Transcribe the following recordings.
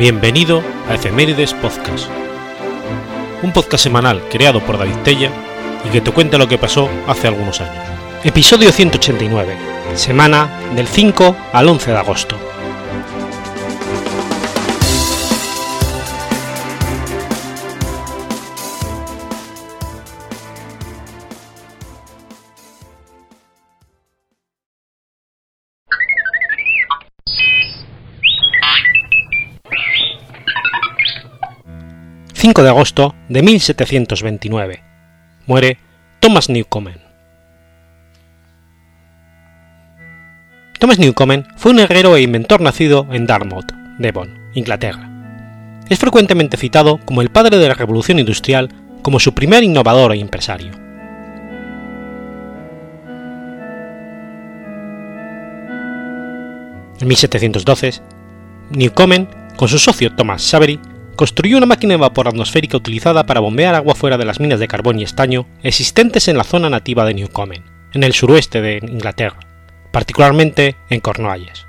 Bienvenido a Efemérides Podcast, un podcast semanal creado por David Tella y que te cuenta lo que pasó hace algunos años. Episodio 189, semana del 5 al 11 de agosto. 5 de agosto de 1729. Muere Thomas Newcomen. Thomas Newcomen fue un herrero e inventor nacido en Dartmouth, Devon, Inglaterra. Es frecuentemente citado como el padre de la revolución industrial, como su primer innovador e empresario. En 1712, Newcomen, con su socio Thomas Savery, construyó una máquina de vapor atmosférica utilizada para bombear agua fuera de las minas de carbón y estaño existentes en la zona nativa de Newcomen, en el suroeste de Inglaterra, particularmente en Cornualles.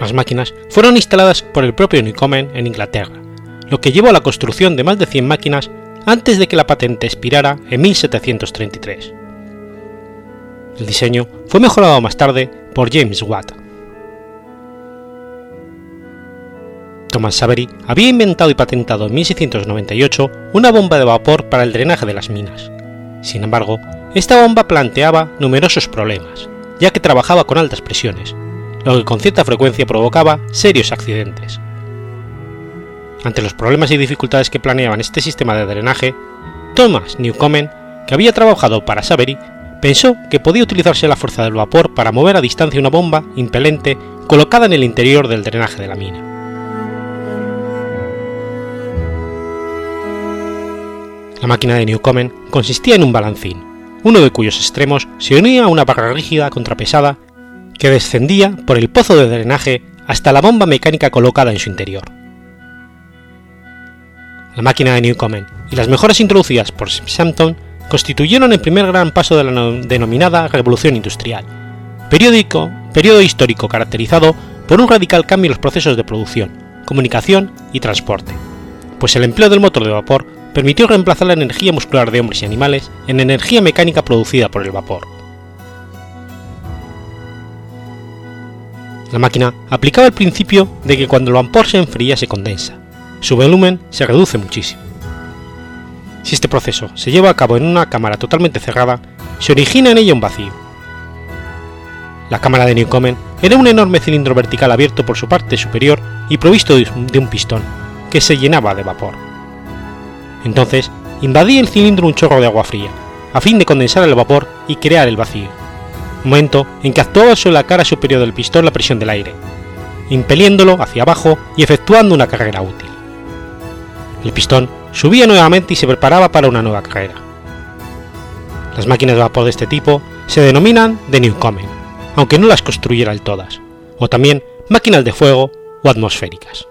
Las máquinas fueron instaladas por el propio Newcomen en Inglaterra, lo que llevó a la construcción de más de 100 máquinas antes de que la patente expirara en 1733. El diseño fue mejorado más tarde por James Watt. Thomas Savery había inventado y patentado en 1698 una bomba de vapor para el drenaje de las minas. Sin embargo, esta bomba planteaba numerosos problemas, ya que trabajaba con altas presiones, lo que con cierta frecuencia provocaba serios accidentes. Ante los problemas y dificultades que planeaban este sistema de drenaje, Thomas Newcomen, que había trabajado para Savery, pensó que podía utilizarse la fuerza del vapor para mover a distancia una bomba impelente colocada en el interior del drenaje de la mina. La máquina de Newcomen consistía en un balancín, uno de cuyos extremos se unía a una barra rígida contrapesada que descendía por el pozo de drenaje hasta la bomba mecánica colocada en su interior. La máquina de Newcomen y las mejoras introducidas por Sampson constituyeron el primer gran paso de la denominada Revolución Industrial, periódico, periodo histórico caracterizado por un radical cambio en los procesos de producción, comunicación y transporte, pues el empleo del motor de vapor permitió reemplazar la energía muscular de hombres y animales en energía mecánica producida por el vapor. La máquina aplicaba el principio de que cuando el vapor se enfría se condensa, su volumen se reduce muchísimo. Si este proceso se lleva a cabo en una cámara totalmente cerrada, se origina en ella un vacío. La cámara de Newcomen era un enorme cilindro vertical abierto por su parte superior y provisto de un pistón, que se llenaba de vapor. Entonces, invadía el cilindro un chorro de agua fría, a fin de condensar el vapor y crear el vacío, momento en que actuaba sobre la cara superior del pistón la presión del aire, impeliéndolo hacia abajo y efectuando una carrera útil. El pistón subía nuevamente y se preparaba para una nueva carrera. Las máquinas de vapor de este tipo se denominan de Newcomen, aunque no las construyeran todas, o también máquinas de fuego o atmosféricas.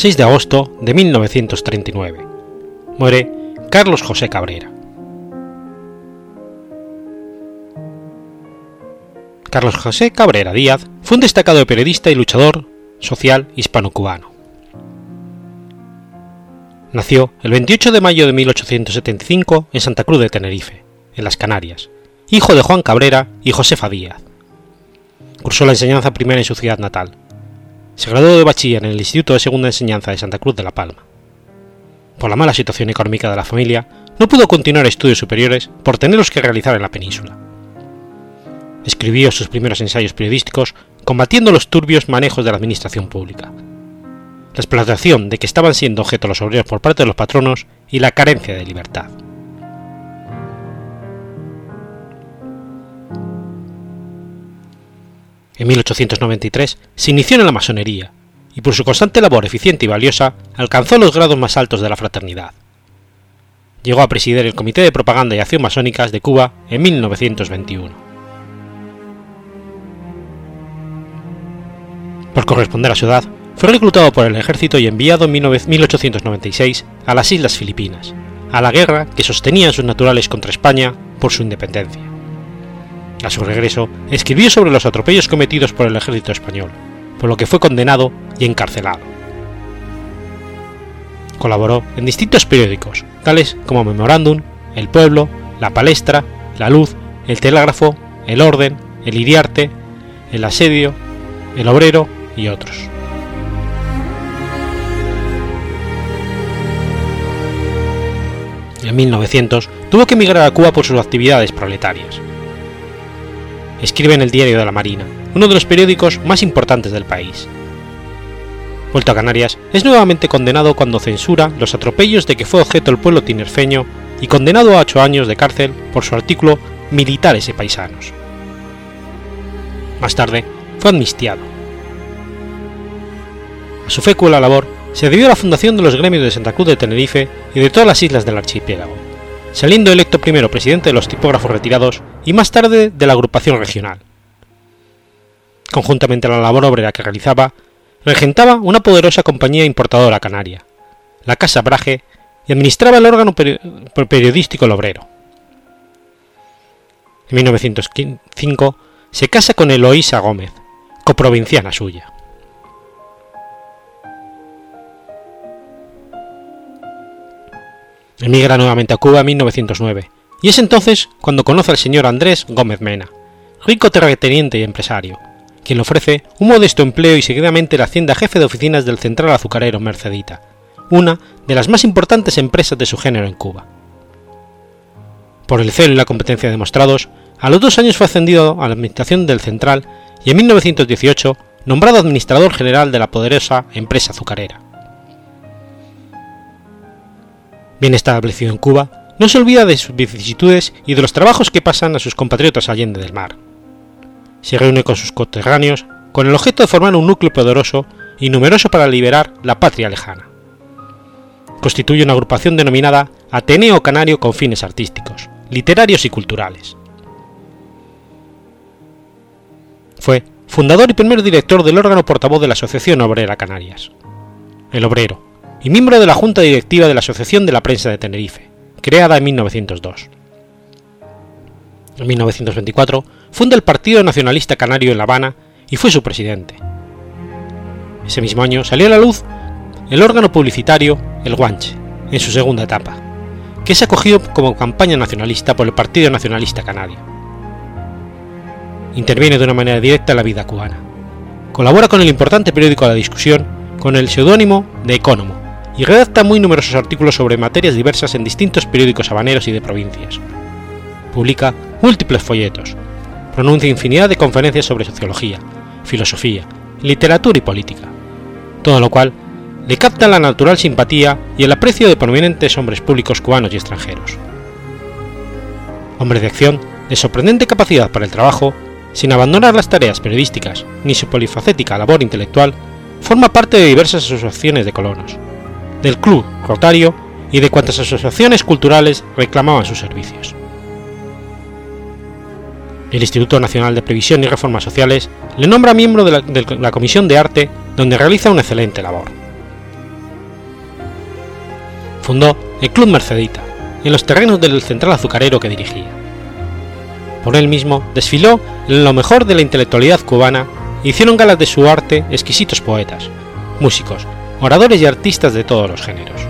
6 de agosto de 1939. Muere Carlos José Cabrera. Carlos José Cabrera Díaz fue un destacado periodista y luchador social hispano-cubano. Nació el 28 de mayo de 1875 en Santa Cruz de Tenerife, en las Canarias, hijo de Juan Cabrera y Josefa Díaz. Cursó la enseñanza primaria en su ciudad natal. Se graduó de bachiller en el Instituto de Segunda Enseñanza de Santa Cruz de La Palma. Por la mala situación económica de la familia, no pudo continuar estudios superiores por tenerlos que realizar en la península. Escribió sus primeros ensayos periodísticos combatiendo los turbios manejos de la administración pública, la explotación de que estaban siendo objeto los obreros por parte de los patronos y la carencia de libertad. En 1893 se inició en la masonería y por su constante labor eficiente y valiosa alcanzó los grados más altos de la fraternidad. Llegó a presidir el Comité de Propaganda y Acción Masónicas de Cuba en 1921. Por corresponder a su edad, fue reclutado por el ejército y enviado en 1896 a las Islas Filipinas, a la guerra que sostenían sus naturales contra España por su independencia. A su regreso, escribió sobre los atropellos cometidos por el ejército español, por lo que fue condenado y encarcelado. Colaboró en distintos periódicos, tales como Memorándum, El Pueblo, La Palestra, La Luz, El Telégrafo, El Orden, El Iriarte, El Asedio, El Obrero y otros. En 1900 tuvo que emigrar a Cuba por sus actividades proletarias escribe en el Diario de la Marina, uno de los periódicos más importantes del país. Vuelto a Canarias, es nuevamente condenado cuando censura los atropellos de que fue objeto el pueblo tinerfeño y condenado a ocho años de cárcel por su artículo Militares y Paisanos. Más tarde, fue amnistiado. A su fécula labor se debió la fundación de los gremios de Santa Cruz de Tenerife y de todas las islas del archipiélago, saliendo electo primero presidente de los tipógrafos retirados y más tarde de la agrupación regional. Conjuntamente a la labor obrera que realizaba, regentaba una poderosa compañía importadora canaria, la Casa Braje, y administraba el órgano periodístico El Obrero. En 1905 se casa con Eloísa Gómez, coprovinciana suya. Emigra nuevamente a Cuba en 1909, y es entonces cuando conoce al señor Andrés Gómez Mena, rico terrateniente y empresario, quien le ofrece un modesto empleo y seguidamente la hacienda jefe de oficinas del Central Azucarero Mercedita, una de las más importantes empresas de su género en Cuba. Por el celo y la competencia demostrados, a los dos años fue ascendido a la administración del Central y en 1918 nombrado administrador general de la poderosa empresa azucarera. Bien establecido en Cuba, no se olvida de sus vicisitudes y de los trabajos que pasan a sus compatriotas allende del mar. Se reúne con sus coterráneos con el objeto de formar un núcleo poderoso y numeroso para liberar la patria lejana. Constituye una agrupación denominada Ateneo Canario con fines artísticos, literarios y culturales. Fue fundador y primer director del órgano portavoz de la Asociación Obrera Canarias. El Obrero, y miembro de la Junta Directiva de la Asociación de la Prensa de Tenerife, creada en 1902. En 1924 funda el Partido Nacionalista Canario en La Habana y fue su presidente. Ese mismo año salió a la luz el órgano publicitario El Guanche, en su segunda etapa, que es acogido como campaña nacionalista por el Partido Nacionalista Canario. Interviene de una manera directa en la vida cubana. Colabora con el importante periódico La Discusión con el seudónimo de Ecónomo y redacta muy numerosos artículos sobre materias diversas en distintos periódicos habaneros y de provincias. Publica múltiples folletos, pronuncia infinidad de conferencias sobre sociología, filosofía, literatura y política, todo lo cual le capta la natural simpatía y el aprecio de prominentes hombres públicos cubanos y extranjeros. Hombre de acción, de sorprendente capacidad para el trabajo, sin abandonar las tareas periodísticas ni su polifacética labor intelectual, forma parte de diversas asociaciones de colonos, del Club Rotario y de cuantas asociaciones culturales reclamaban sus servicios. El Instituto Nacional de Previsión y Reformas Sociales le nombra miembro de la, Comisión de Arte, donde realiza una excelente labor. fundó el Club Mercedita, en los terrenos del central azucarero que dirigía. Por él mismo desfiló en lo mejor de la intelectualidad cubana e hicieron galas de su arte exquisitos poetas, músicos, oradores y artistas de todos los géneros.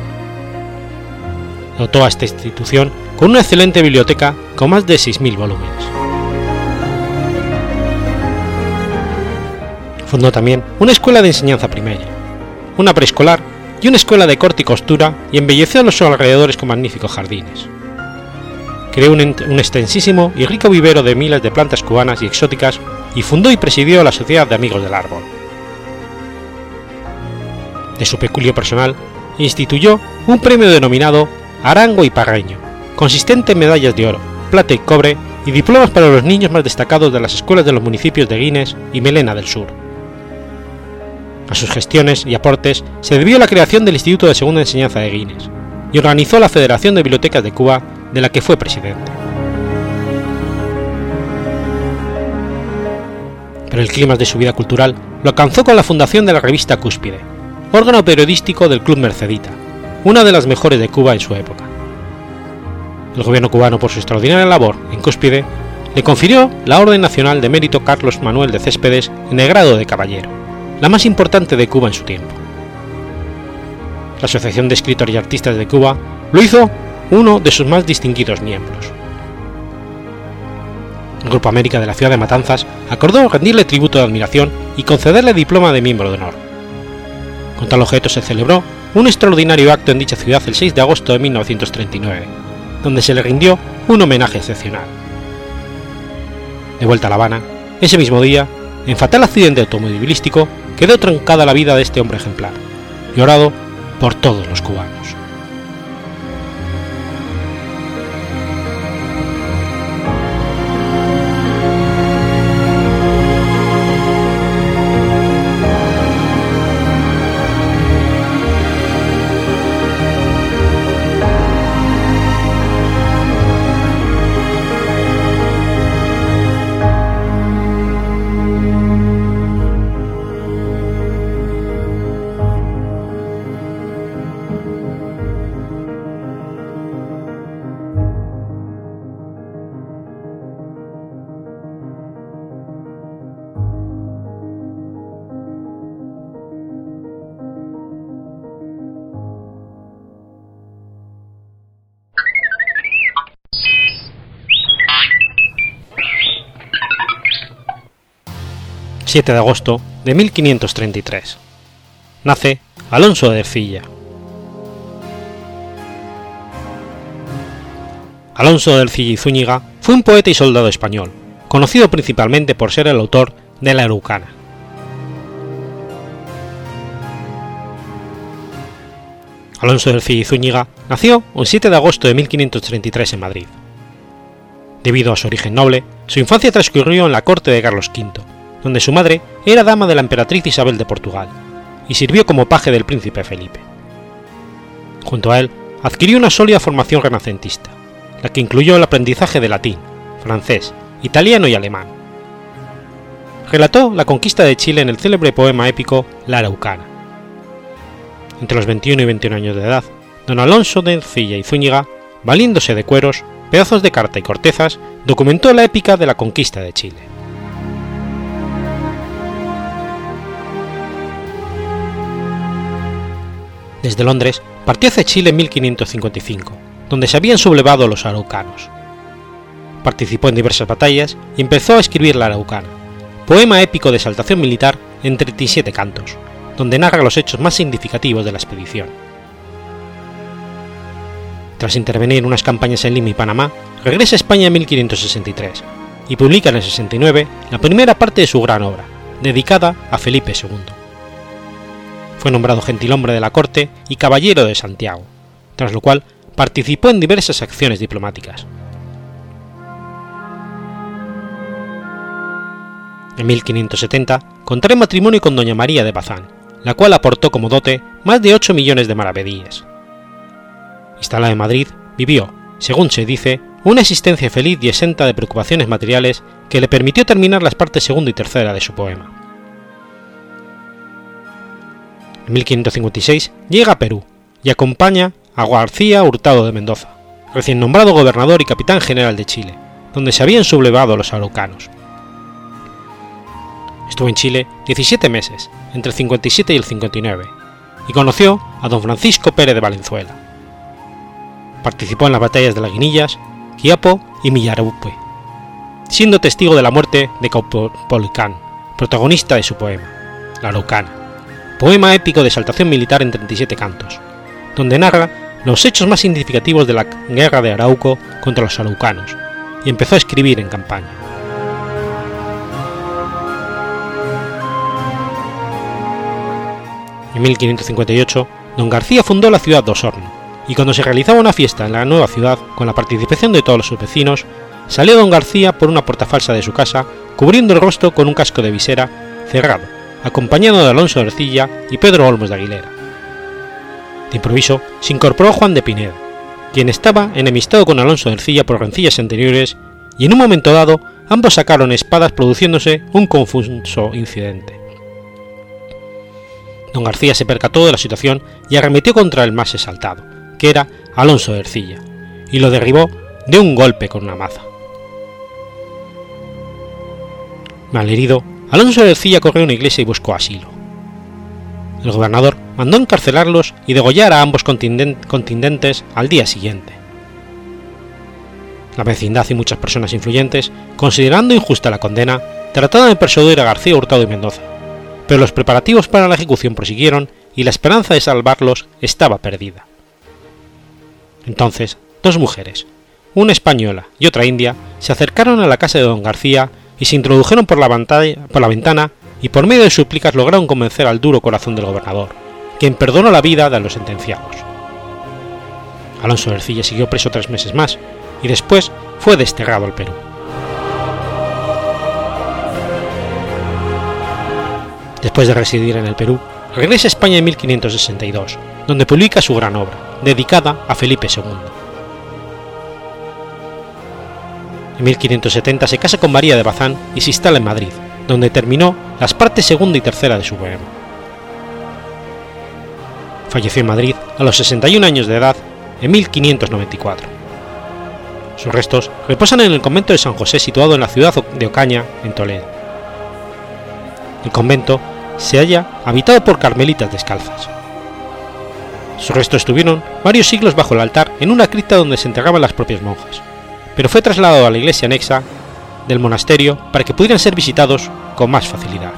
Dotó a esta institución con una excelente biblioteca con más de 6.000 volúmenes. Fundó también una escuela de enseñanza primaria, una preescolar y una escuela de corte y costura y embelleció los alrededores con magníficos jardines. Creó un, extensísimo y rico vivero de miles de plantas cubanas y exóticas y fundó y presidió la Sociedad de Amigos del Árbol. De su peculio personal, instituyó un premio denominado Arango y Parreño, consistente en medallas de oro, plata y cobre y diplomas para los niños más destacados de las escuelas de los municipios de Guines y Melena del Sur. A sus gestiones y aportes se debió la creación del Instituto de Segunda Enseñanza de Guines y organizó la Federación de Bibliotecas de Cuba, de la que fue presidente. Pero el clima de su vida cultural lo alcanzó con la fundación de la revista Cúspide, órgano periodístico del Club Mercedita, una de las mejores de Cuba en su época. El gobierno cubano, por su extraordinaria labor en Cúspide, le confirió la Orden Nacional de Mérito Carlos Manuel de Céspedes en el grado de caballero la más importante de Cuba en su tiempo. La Asociación de Escritores y Artistas de Cuba lo hizo uno de sus más distinguidos miembros. El Grupo América de la ciudad de Matanzas acordó rendirle tributo de admiración y concederle diploma de miembro de honor. Con tal objeto se celebró un extraordinario acto en dicha ciudad el 6 de agosto de 1939, donde se le rindió un homenaje excepcional. De vuelta a La Habana, ese mismo día, en fatal accidente automovilístico, quedó trancada la vida de este hombre ejemplar, llorado por todos los cubanos. 7 de agosto de 1533. Nace Alonso de Ercilla. Alonso de Ercilla y Zúñiga fue un poeta y soldado español, conocido principalmente por ser el autor de La Erucana. Alonso de Ercilla y Zúñiga nació el 7 de agosto de 1533 en Madrid. Debido a su origen noble, su infancia transcurrió en la corte de Carlos V, donde su madre era dama de la emperatriz Isabel de Portugal, y sirvió como paje del príncipe Felipe. Junto a él, adquirió una sólida formación renacentista, la que incluyó el aprendizaje de latín, francés, italiano y alemán. Relató la conquista de Chile en el célebre poema épico La Araucana. Entre los 21 y 21 años de edad, don Alonso de Encilla y Zúñiga, valiéndose de cueros, pedazos de carta y cortezas, documentó la épica de la conquista de Chile. Desde Londres partió hacia Chile en 1555, donde se habían sublevado los araucanos. Participó en diversas batallas y empezó a escribir la Araucana, poema épico de exaltación militar en 37 cantos, donde narra los hechos más significativos de la expedición. Tras intervenir en unas campañas en Lima y Panamá, regresa a España en 1563 y publica en el 69 la primera parte de su gran obra, dedicada a Felipe II. Fue nombrado gentilhombre de la corte y caballero de Santiago, tras lo cual participó en diversas acciones diplomáticas. En 1570 contrae matrimonio con doña María de Bazán, la cual aportó como dote más de 8 millones de maravedíes. Instalada en Madrid, vivió, según se dice, una existencia feliz y exenta de preocupaciones materiales que le permitió terminar las partes segunda y tercera de su poema. En 1556 llega a Perú y acompaña a García Hurtado de Mendoza, recién nombrado gobernador y capitán general de Chile, donde se habían sublevado los araucanos. Estuvo en Chile 17 meses, entre el 57 y el 59, y conoció a don Francisco Pérez de Valenzuela. Participó en las batallas de las Guinillas, Quiapo y Millarupe, siendo testigo de la muerte de Caupolicán, protagonista de su poema, La Araucana, poema épico de exaltación militar en 37 cantos, donde narra los hechos más significativos de la guerra de Arauco contra los araucanos, y empezó a escribir en campaña. En 1558, don García fundó la ciudad de Osorno, y cuando se realizaba una fiesta en la nueva ciudad con la participación de todos sus vecinos, salió don García por una puerta falsa de su casa, cubriendo el rostro con un casco de visera cerrado, acompañado de Alonso Ercilla y Pedro Olmos de Aguilera. De improviso se incorporó Juan de Pineda, quien estaba enemistado con Alonso Ercilla por rencillas anteriores, y en un momento dado ambos sacaron espadas produciéndose un confuso incidente. Don García se percató de la situación y arremetió contra el más exaltado, que era Alonso de Ercilla, y lo derribó de un golpe con una maza. Malherido, Alonso de Ercilla corrió a una iglesia y buscó asilo. El gobernador mandó encarcelarlos y degollar a ambos contingentes al día siguiente. La vecindad y muchas personas influyentes, considerando injusta la condena, trataron de persuadir a García Hurtado y Mendoza, pero los preparativos para la ejecución prosiguieron y la esperanza de salvarlos estaba perdida. Entonces, dos mujeres, una española y otra india, se acercaron a la casa de don García y se introdujeron por la, ventana y por medio de súplicas lograron convencer al duro corazón del gobernador, quien perdonó la vida de los sentenciados. Alonso Ercilla siguió preso tres meses más y después fue desterrado al Perú. Después de residir en el Perú, regresa a España en 1562, donde publica su gran obra, dedicada a Felipe II. En 1570 se casa con María de Bazán y se instala en Madrid, donde terminó las partes segunda y tercera de su poema. Falleció en Madrid a los 61 años de edad en 1594. Sus restos reposan en el convento de San José situado en la ciudad de Ocaña, en Toledo. El convento se halla habitado por carmelitas descalzas. Sus restos estuvieron varios siglos bajo el altar en una cripta donde se enterraban las propias monjas pero fue trasladado a la iglesia anexa del monasterio para que pudieran ser visitados con más facilidad.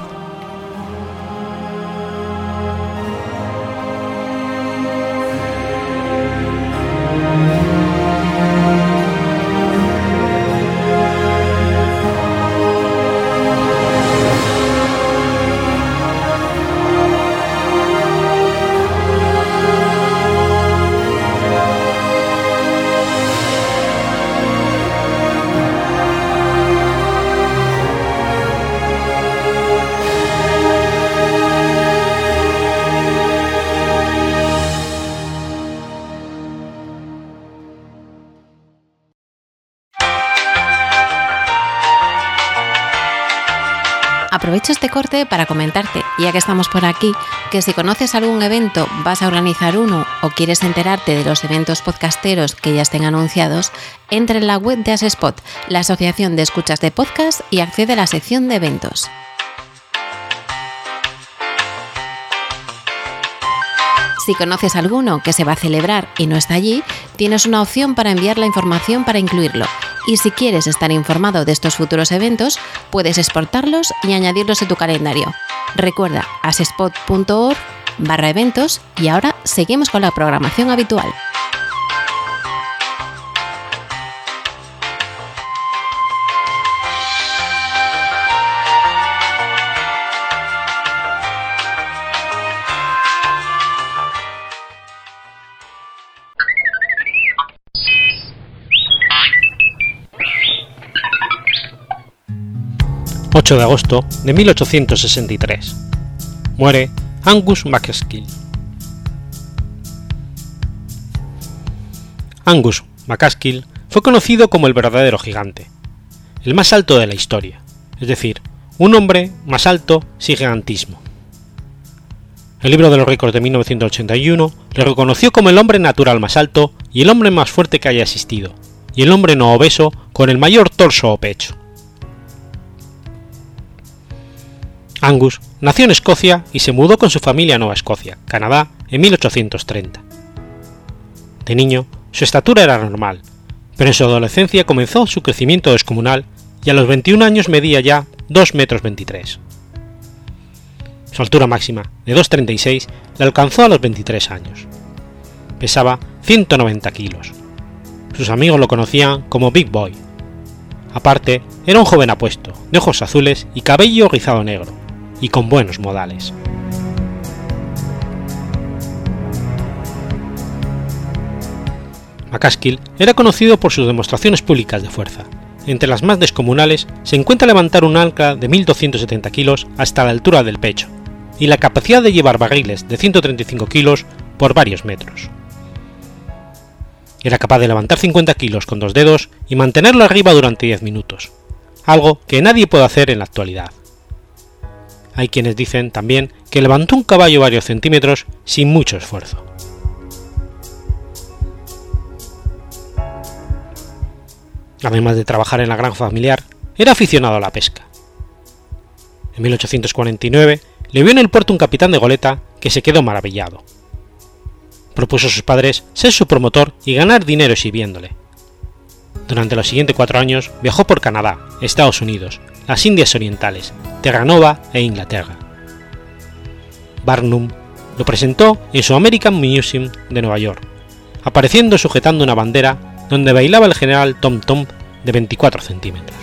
Aprovecho este corte para comentarte, ya que estamos por aquí, que si conoces algún evento, vas a organizar uno o quieres enterarte de los eventos podcasteros que ya estén anunciados, entra en la web de Asespot, la Asociación de Escuchas de Podcast, y accede a la sección de eventos. Si conoces alguno que se va a celebrar y no está allí, tienes una opción para enviar la información para incluirlo. Y si quieres estar informado de estos futuros eventos, puedes exportarlos y añadirlos a tu calendario. Recuerda asespot.org barra eventos y ahora seguimos con la programación habitual. 8 de agosto de 1863. Muere Angus MacAskill. Angus MacAskill fue conocido como el verdadero gigante, el más alto de la historia, es decir, un hombre más alto sin gigantismo. El libro de los récords de 1981 le reconoció como el hombre natural más alto y el hombre más fuerte que haya existido, y el hombre no obeso con el mayor torso o pecho. Angus nació en Escocia y se mudó con su familia a Nueva Escocia, Canadá, en 1830. De niño, su estatura era normal, pero en su adolescencia comenzó su crecimiento descomunal y a los 21 años medía ya 2 metros 23. Su altura máxima, de 2,36, la alcanzó a los 23 años. Pesaba 190 kilos. Sus amigos lo conocían como Big Boy. Aparte, era un joven apuesto, de ojos azules y cabello rizado negro, y con buenos modales. McCaskill era conocido por sus demostraciones públicas de fuerza. Entre las más descomunales se encuentra levantar un ancla de 1.270 kilos hasta la altura del pecho, y la capacidad de llevar barriles de 135 kilos por varios metros. Era capaz de levantar 50 kilos con dos dedos y mantenerlo arriba durante 10 minutos, algo que nadie puede hacer en la actualidad. Hay quienes dicen también que levantó un caballo varios centímetros sin mucho esfuerzo. Además de trabajar en la granja familiar, era aficionado a la pesca. En 1849 le vio en el puerto un capitán de goleta que se quedó maravillado. Propuso a sus padres ser su promotor y ganar dinero exhibiéndole. Durante los siguientes cuatro años viajó por Canadá, Estados Unidos, las Indias Orientales, Terranova e Inglaterra. Barnum lo presentó en su American Museum de Nueva York, apareciendo sujetando una bandera donde bailaba el general Tom Tom de 24 centímetros.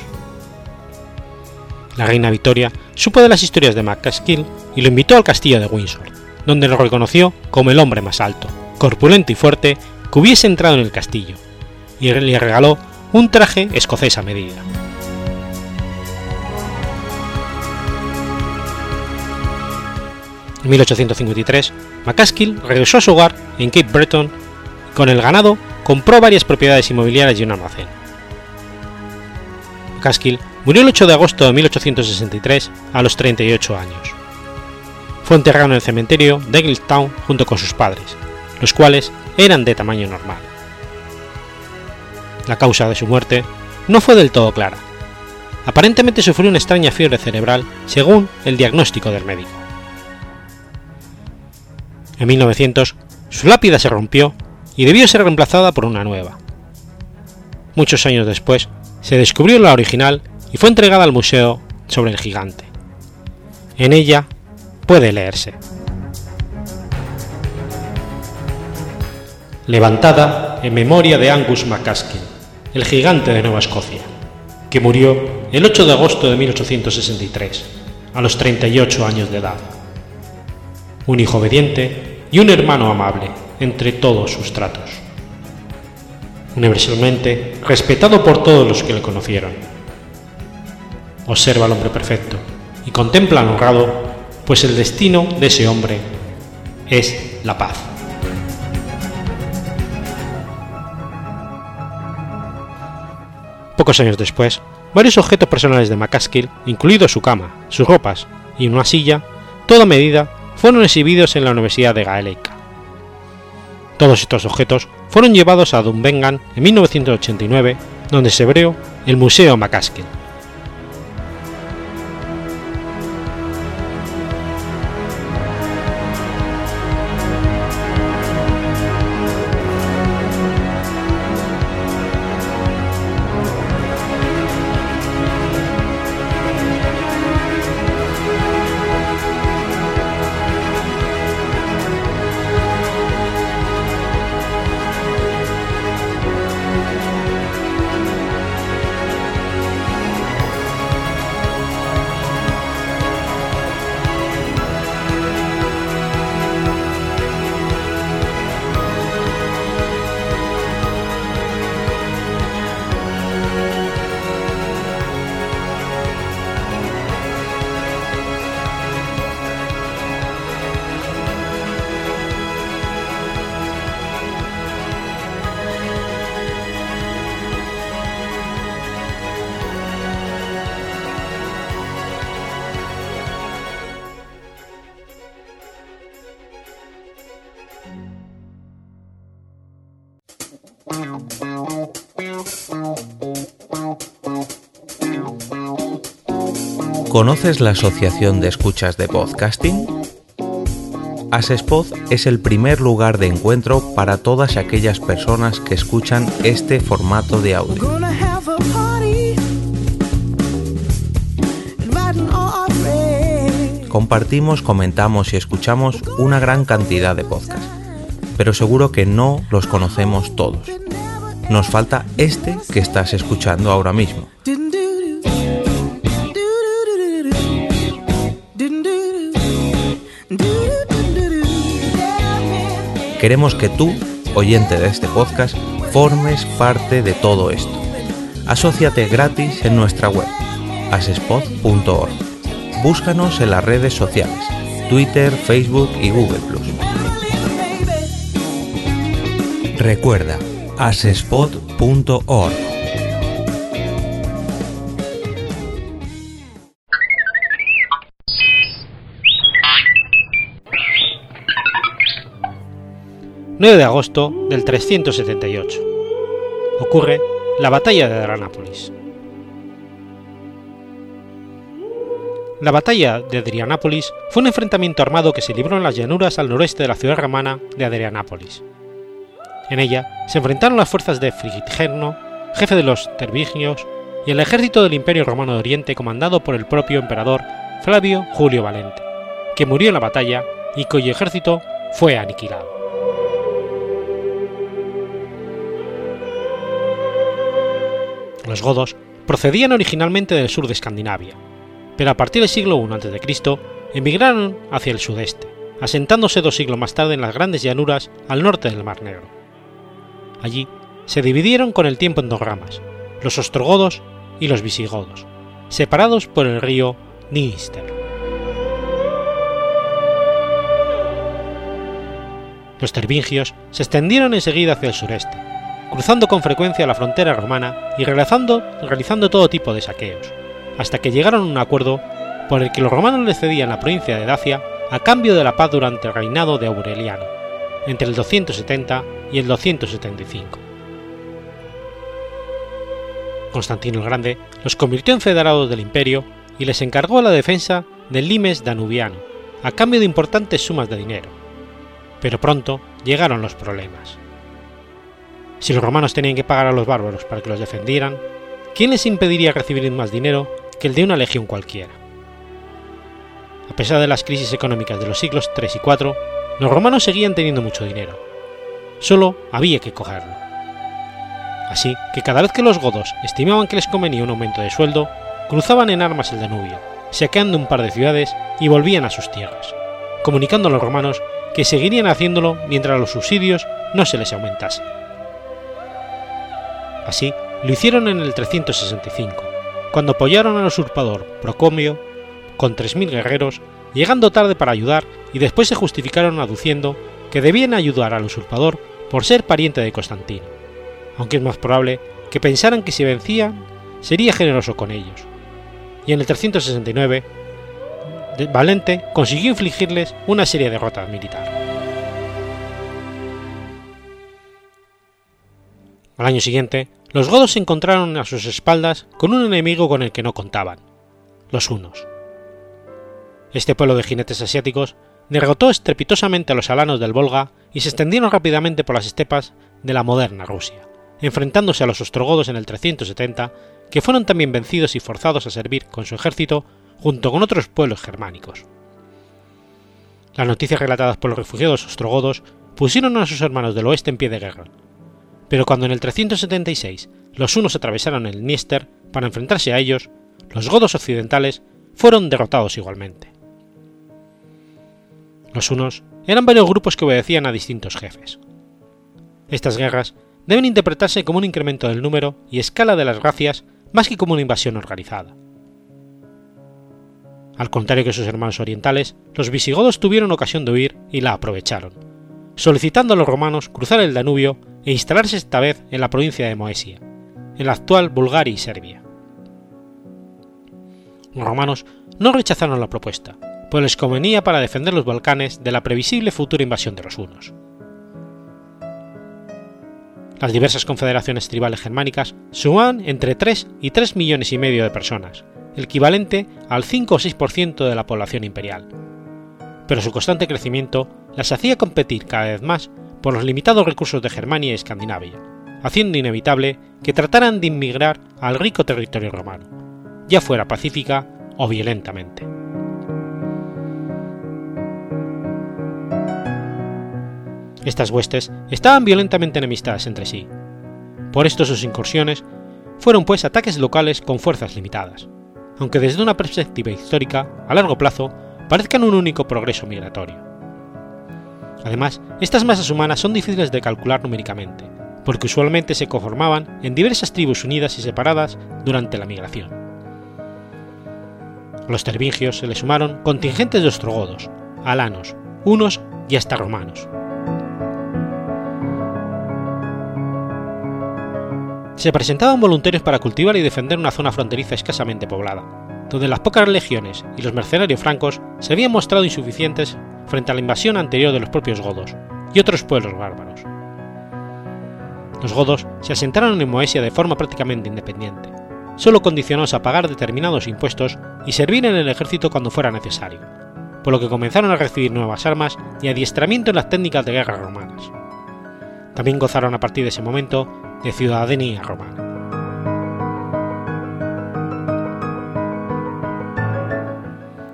La reina Victoria supo de las historias de McCaskill y lo invitó al castillo de Windsor, donde lo reconoció como el hombre más alto, corpulento y fuerte que hubiese entrado en el castillo, y le regaló un traje escocés a medida. En 1853, McCaskill regresó a su hogar en Cape Breton y con el ganado compró varias propiedades inmobiliarias y un almacén. McCaskill Murió el 8 de agosto de 1863 a los 38 años. Fue enterrado en el cementerio de Eagletown junto con sus padres, los cuales eran de tamaño normal. La causa de su muerte no fue del todo clara. Aparentemente sufrió una extraña fiebre cerebral según el diagnóstico del médico. En 1900, su lápida se rompió y debió ser reemplazada por una nueva. Muchos años después, se descubrió la original y fue entregada al Museo sobre el Gigante. En ella puede leerse. Levantada en memoria de Angus MacAskill, el gigante de Nueva Escocia, que murió el 8 de agosto de 1863, a los 38 años de edad. Un hijo obediente y un hermano amable entre todos sus tratos. Universalmente respetado por todos los que le conocieron observa al hombre perfecto y contempla al honrado, pues el destino de ese hombre es la paz. Pocos años después, varios objetos personales de McCaskill, incluido su cama, sus ropas y una silla, toda medida, fueron exhibidos en la Universidad de Gaelica. Todos estos objetos fueron llevados a Dunvegan en 1989, donde se abrió el Museo McCaskill. ¿Conoces la Asociación de Escuchas de Podcasting? Asespod es el primer lugar de encuentro para todas aquellas personas que escuchan este formato de audio. Compartimos, comentamos y escuchamos una gran cantidad de podcasts, pero seguro que no los conocemos todos. Nos falta este que estás escuchando ahora mismo. Queremos que tú, oyente de este podcast, formes parte de todo esto. Asociate gratis en nuestra web, asespod.org. Búscanos en las redes sociales, Twitter, Facebook y Google ⁇ Recuerda, asespod.org. 9 de agosto del 378. Ocurre la batalla de Adrianápolis. La batalla de Adrianápolis fue un enfrentamiento armado que se libró en las llanuras al noroeste de la ciudad romana de Adrianápolis. En ella se enfrentaron las fuerzas de Frigigerno, jefe de los Tervigios, y el ejército del Imperio Romano de Oriente comandado por el propio emperador Flavio Julio Valente, que murió en la batalla y cuyo ejército fue aniquilado. Los godos procedían originalmente del sur de Escandinavia, pero a partir del siglo I a.C. emigraron hacia el sudeste, asentándose dos siglos más tarde en las grandes llanuras al norte del Mar Negro. Allí se dividieron con el tiempo en dos ramas, los ostrogodos y los visigodos, separados por el río Dniester. Los tervingios se extendieron enseguida hacia el sureste, cruzando con frecuencia la frontera romana y realizando, todo tipo de saqueos, hasta que llegaron a un acuerdo por el que los romanos le cedían la provincia de Dacia a cambio de la paz durante el reinado de Aureliano, entre el 270 y el 275. Constantino el Grande los convirtió en federados del imperio y les encargó la defensa del limes danubiano, a cambio de importantes sumas de dinero. Pero pronto llegaron los problemas. Si los romanos tenían que pagar a los bárbaros para que los defendieran, ¿quién les impediría recibir más dinero que el de una legión cualquiera? A pesar de las crisis económicas de los siglos III y IV, los romanos seguían teniendo mucho dinero. Solo había que cogerlo. Así que cada vez que los godos estimaban que les convenía un aumento de sueldo, cruzaban en armas el Danubio, saqueando un par de ciudades y volvían a sus tierras, comunicando a los romanos que seguirían haciéndolo mientras los subsidios no se les aumentasen. Así lo hicieron en el 365, cuando apoyaron al usurpador Procomio con 3.000 guerreros, llegando tarde para ayudar y después se justificaron aduciendo que debían ayudar al usurpador por ser pariente de Constantino, aunque es más probable que pensaran que si vencían sería generoso con ellos. Y en el 369, Valente consiguió infligirles una serie de derrotas Al año siguiente, los godos se encontraron a sus espaldas con un enemigo con el que no contaban, los hunos. Este pueblo de jinetes asiáticos derrotó estrepitosamente a los alanos del Volga y se extendieron rápidamente por las estepas de la moderna Rusia, enfrentándose a los ostrogodos en el 370, que fueron también vencidos y forzados a servir con su ejército junto con otros pueblos germánicos. Las noticias relatadas por los refugiados ostrogodos pusieron a sus hermanos del oeste en pie de guerra, pero cuando en el 376 los hunos atravesaron el Dniester para enfrentarse a ellos, los godos occidentales fueron derrotados igualmente. Los hunos eran varios grupos que obedecían a distintos jefes. Estas guerras deben interpretarse como un incremento del número y escala de las gracias más que como una invasión organizada. Al contrario que sus hermanos orientales, los visigodos tuvieron ocasión de huir y la aprovecharon, solicitando a los romanos cruzar el Danubio e instalarse esta vez en la provincia de Moesia, en la actual Bulgaria y Serbia. Los romanos no rechazaron la propuesta, pues les convenía para defender los Balcanes de la previsible futura invasión de los hunos. Las diversas confederaciones tribales germánicas sumaban entre 3 y 3 millones y medio de personas, equivalente al 5 o 6% de la población imperial. Pero su constante crecimiento las hacía competir cada vez más por los limitados recursos de Germania y Escandinavia, haciendo inevitable que trataran de inmigrar al rico territorio romano, ya fuera pacífica o violentamente. Estas huestes estaban violentamente enemistadas entre sí. Por esto sus incursiones fueron pues ataques locales con fuerzas limitadas, aunque desde una perspectiva histórica, a largo plazo, parezcan un único progreso migratorio. Además, estas masas humanas son difíciles de calcular numéricamente, porque usualmente se conformaban en diversas tribus unidas y separadas durante la migración. A los tervingios se le sumaron contingentes de ostrogodos, alanos, hunos y hasta romanos. se presentaban voluntarios para cultivar y defender una zona fronteriza escasamente poblada, donde las pocas legiones y los mercenarios francos se habían mostrado insuficientes frente a la invasión anterior de los propios godos y otros pueblos bárbaros. Los godos se asentaron en Moesia de forma prácticamente independiente, solo condicionados a pagar determinados impuestos y servir en el ejército cuando fuera necesario, por lo que comenzaron a recibir nuevas armas y adiestramiento en las técnicas de guerra romanas. También gozaron a partir de ese momento de ciudadanía romana.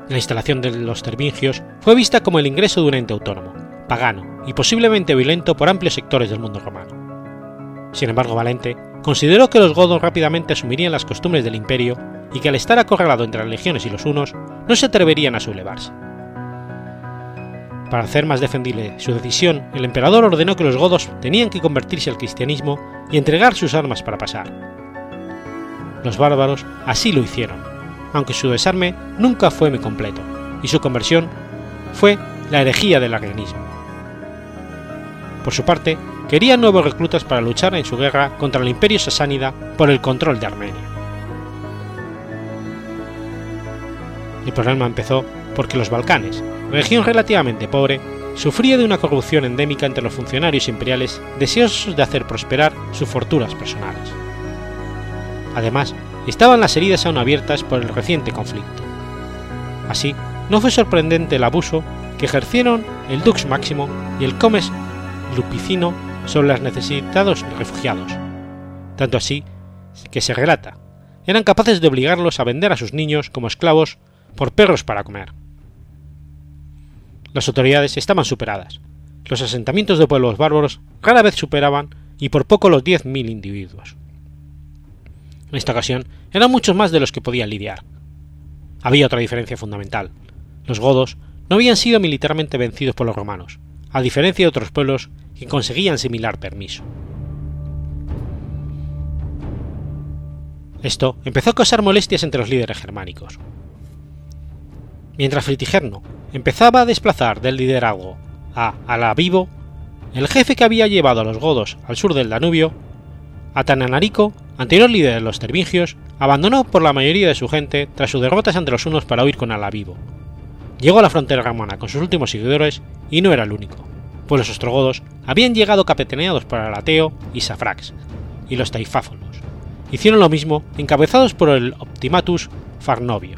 La instalación de los tervingios fue vista como el ingreso de un ente autónomo, pagano y posiblemente violento por amplios sectores del mundo romano. Sin embargo, Valente consideró que los godos rápidamente asumirían las costumbres del imperio y que al estar acorralado entre las legiones y los unos, no se atreverían a sublevarse. Para hacer más defendible su decisión, el emperador ordenó que los godos tenían que convertirse al cristianismo y entregar sus armas para pasar. Los bárbaros así lo hicieron, aunque su desarme nunca fue muy completo, y su conversión fue la herejía del arrianismo. Por su parte, querían nuevos reclutas para luchar en su guerra contra el imperio sasánida por el control de Armenia. El problema empezó porque los Balcanes, región relativamente pobre, sufría de una corrupción endémica entre los funcionarios imperiales deseosos de hacer prosperar sus fortunas personales. Además, estaban las heridas aún abiertas por el reciente conflicto. Así, no fue sorprendente el abuso que ejercieron el Dux Máximo y el Comes Lupicino sobre los necesitados refugiados, tanto así que se relata, eran capaces de obligarlos a vender a sus niños como esclavos por perros para comer. Las autoridades estaban superadas. Los asentamientos de pueblos bárbaros rara vez superaban y por poco los 10.000 individuos. En esta ocasión eran muchos más de los que podían lidiar. Había otra diferencia fundamental. Los godos no habían sido militarmente vencidos por los romanos, a diferencia de otros pueblos que conseguían similar permiso. Esto empezó a causar molestias entre los líderes germánicos. Mientras Fritigerno empezaba a desplazar del liderazgo a Alavivo, el jefe que había llevado a los godos al sur del Danubio, Atananarico, anterior líder de los tervingios, abandonó por la mayoría de su gente tras sus derrotas ante los unos para huir con Alavivo. Llegó a la frontera romana con sus últimos seguidores y no era el único, pues los ostrogodos habían llegado capitaneados por Alateo y Safrax, y los taifáfonos. Hicieron lo mismo encabezados por el Optimatus Farnovio.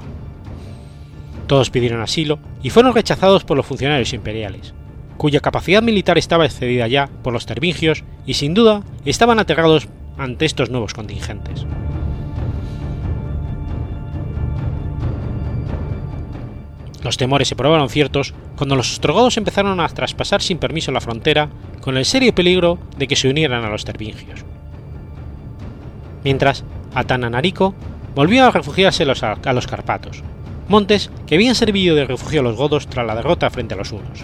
Todos pidieron asilo y fueron rechazados por los funcionarios imperiales, cuya capacidad militar estaba excedida ya por los tervingios y sin duda estaban aterrados ante estos nuevos contingentes. Los temores se probaron ciertos cuando los ostrogodos empezaron a traspasar sin permiso la frontera con el serio peligro de que se unieran a los tervingios. Mientras, Atananarico volvió a refugiarse a los Carpatos, montes que habían servido de refugio a los godos tras la derrota frente a los hunos,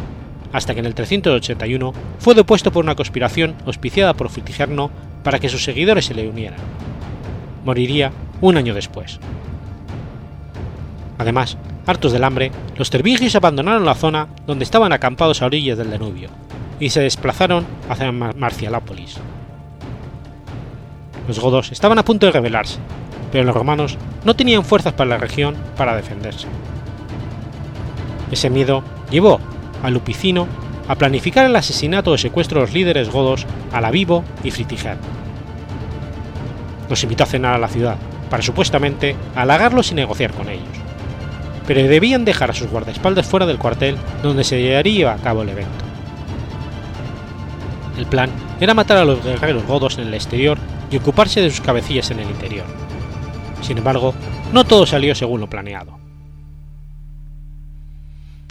hasta que en el 381 fue depuesto por una conspiración auspiciada por Fritigerno para que sus seguidores se le unieran. Moriría un año después. Además, hartos del hambre, los tervingios abandonaron la zona donde estaban acampados a orillas del Danubio y se desplazaron hacia Marcialápolis. Los godos estaban a punto de rebelarse, pero los romanos no tenían fuerzas para la región para defenderse. Ese miedo llevó a Lupicino a planificar el asesinato o secuestro de los líderes godos Alavivo y Fritiger. Los invitó a cenar a la ciudad, para supuestamente halagarlos y negociar con ellos. Pero debían dejar a sus guardaespaldas fuera del cuartel donde se llevaría a cabo el evento. El plan era matar a los guerreros godos en el exterior y ocuparse de sus cabecillas en el interior. Sin embargo, no todo salió según lo planeado.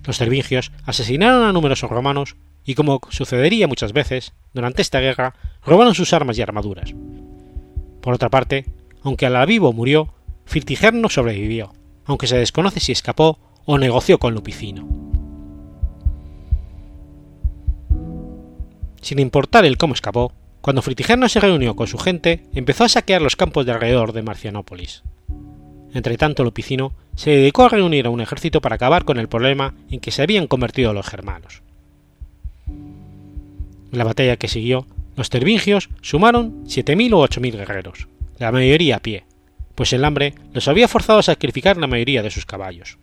Los servingios asesinaron a numerosos romanos y, como sucedería muchas veces, durante esta guerra robaron sus armas y armaduras. Por otra parte, aunque Alavivo murió, Firtigerno sobrevivió, aunque se desconoce si escapó o negoció con Lupicino. Sin importar el cómo escapó, cuando Fritigerno se reunió con su gente, empezó a saquear los campos de alrededor de Marcianópolis. Entretanto, Lupicino se dedicó a reunir a un ejército para acabar con el problema en que se habían convertido los germanos. En la batalla que siguió, los tervingios sumaron 7.000 o 8.000 guerreros, la mayoría a pie, pues el hambre los había forzado a sacrificar la mayoría de sus caballos.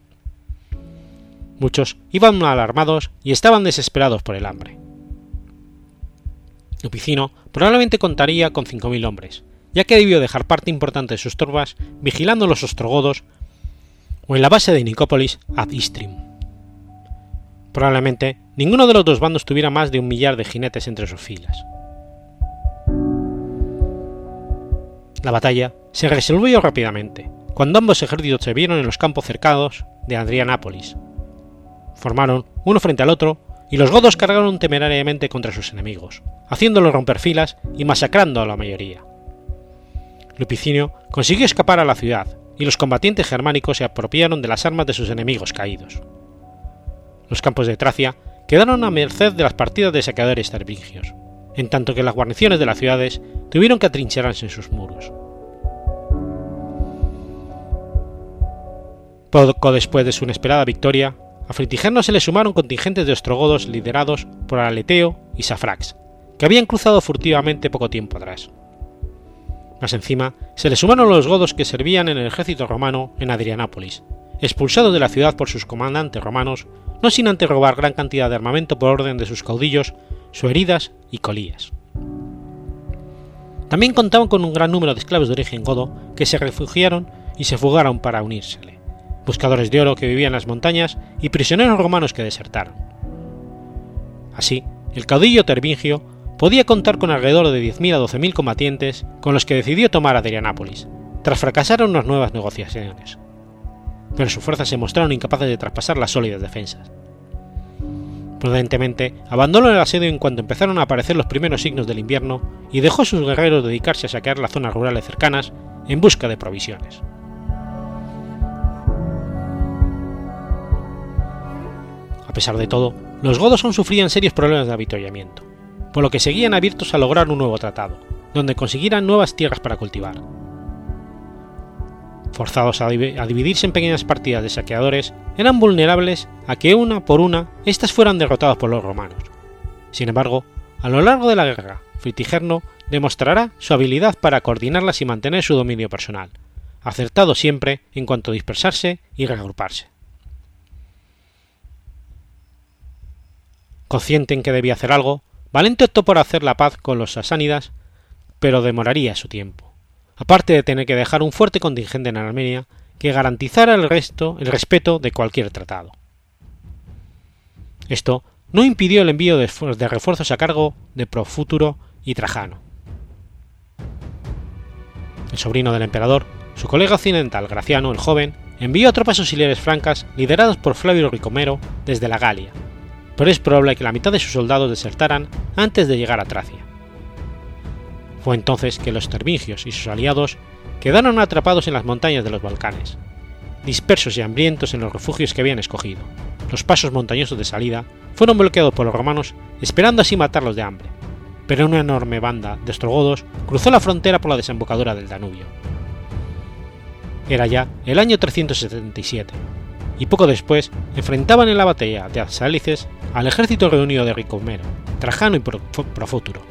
Muchos iban mal armados y estaban desesperados por el hambre. Lupicino probablemente contaría con 5.000 hombres, ya que debió dejar parte importante de sus tropas vigilando los ostrogodos o en la base de Nicópolis ad Istrium. Probablemente ninguno de los dos bandos tuviera más de un millar de jinetes entre sus filas. La batalla se resolvió rápidamente, cuando ambos ejércitos se vieron en los campos cercados de Adrianápolis. Formaron uno frente al otro y los godos cargaron temerariamente contra sus enemigos, haciéndolos romper filas y masacrando a la mayoría. Lupicinio consiguió escapar a la ciudad y los combatientes germánicos se apropiaron de las armas de sus enemigos caídos. Los campos de Tracia quedaron a merced de las partidas de saqueadores tervingios, en tanto que las guarniciones de las ciudades tuvieron que atrincherarse en sus muros. Poco después de su inesperada victoria, a Fritigerno se le sumaron contingentes de ostrogodos liderados por Aleteo y Safrax, que habían cruzado furtivamente poco tiempo atrás. Más encima, se le sumaron los godos que servían en el ejército romano en Adrianápolis, expulsados de la ciudad por sus comandantes romanos, no sin antes robar gran cantidad de armamento por orden de sus caudillos, sueridas y colías. También contaban con un gran número de esclavos de origen godo que se refugiaron y se fugaron para unírsele, buscadores de oro que vivían en las montañas y prisioneros romanos que desertaron. Así, el caudillo tervingio podía contar con alrededor de 10.000 a 12.000 combatientes con los que decidió tomar Adrianápolis, tras fracasar unas nuevas negociaciones. Pero sus fuerzas se mostraron incapaces de traspasar las sólidas defensas. Prudentemente, abandonó el asedio en cuanto empezaron a aparecer los primeros signos del invierno y dejó a sus guerreros dedicarse a saquear las zonas rurales cercanas en busca de provisiones. A pesar de todo, los godos aún sufrían serios problemas de avituallamiento por lo que seguían abiertos a lograr un nuevo tratado, donde consiguieran nuevas tierras para cultivar. Forzados a, dividirse en pequeñas partidas de saqueadores, eran vulnerables a que una por una éstas fueran derrotadas por los romanos. Sin embargo, a lo largo de la guerra, Fritigerno demostrará su habilidad para coordinarlas y mantener su dominio personal, acertado siempre en cuanto a dispersarse y reagruparse. Consciente en que debía hacer algo, Valente optó por hacer la paz con los sasánidas, pero demoraría su tiempo, aparte de tener que dejar un fuerte contingente en Armenia que garantizara el, resto, el respeto de cualquier tratado. Esto no impidió el envío de, refuerzos a cargo de Profuturo y Trajano. El sobrino del emperador, su colega occidental Graciano el joven, envió a tropas auxiliares francas lideradas por Flavio Ricomero desde la Galia, pero es probable que la mitad de sus soldados desertaran antes de llegar a Tracia. Fue entonces que los tervingios y sus aliados quedaron atrapados en las montañas de los Balcanes, dispersos y hambrientos en los refugios que habían escogido. Los pasos montañosos de salida fueron bloqueados por los romanos esperando así matarlos de hambre, pero una enorme banda de ostrogodos cruzó la frontera por la desembocadura del Danubio. Era ya el año 377, y poco después enfrentaban en la batalla de Asálices al ejército reunido de Ricomero, Trajano y Profuturo.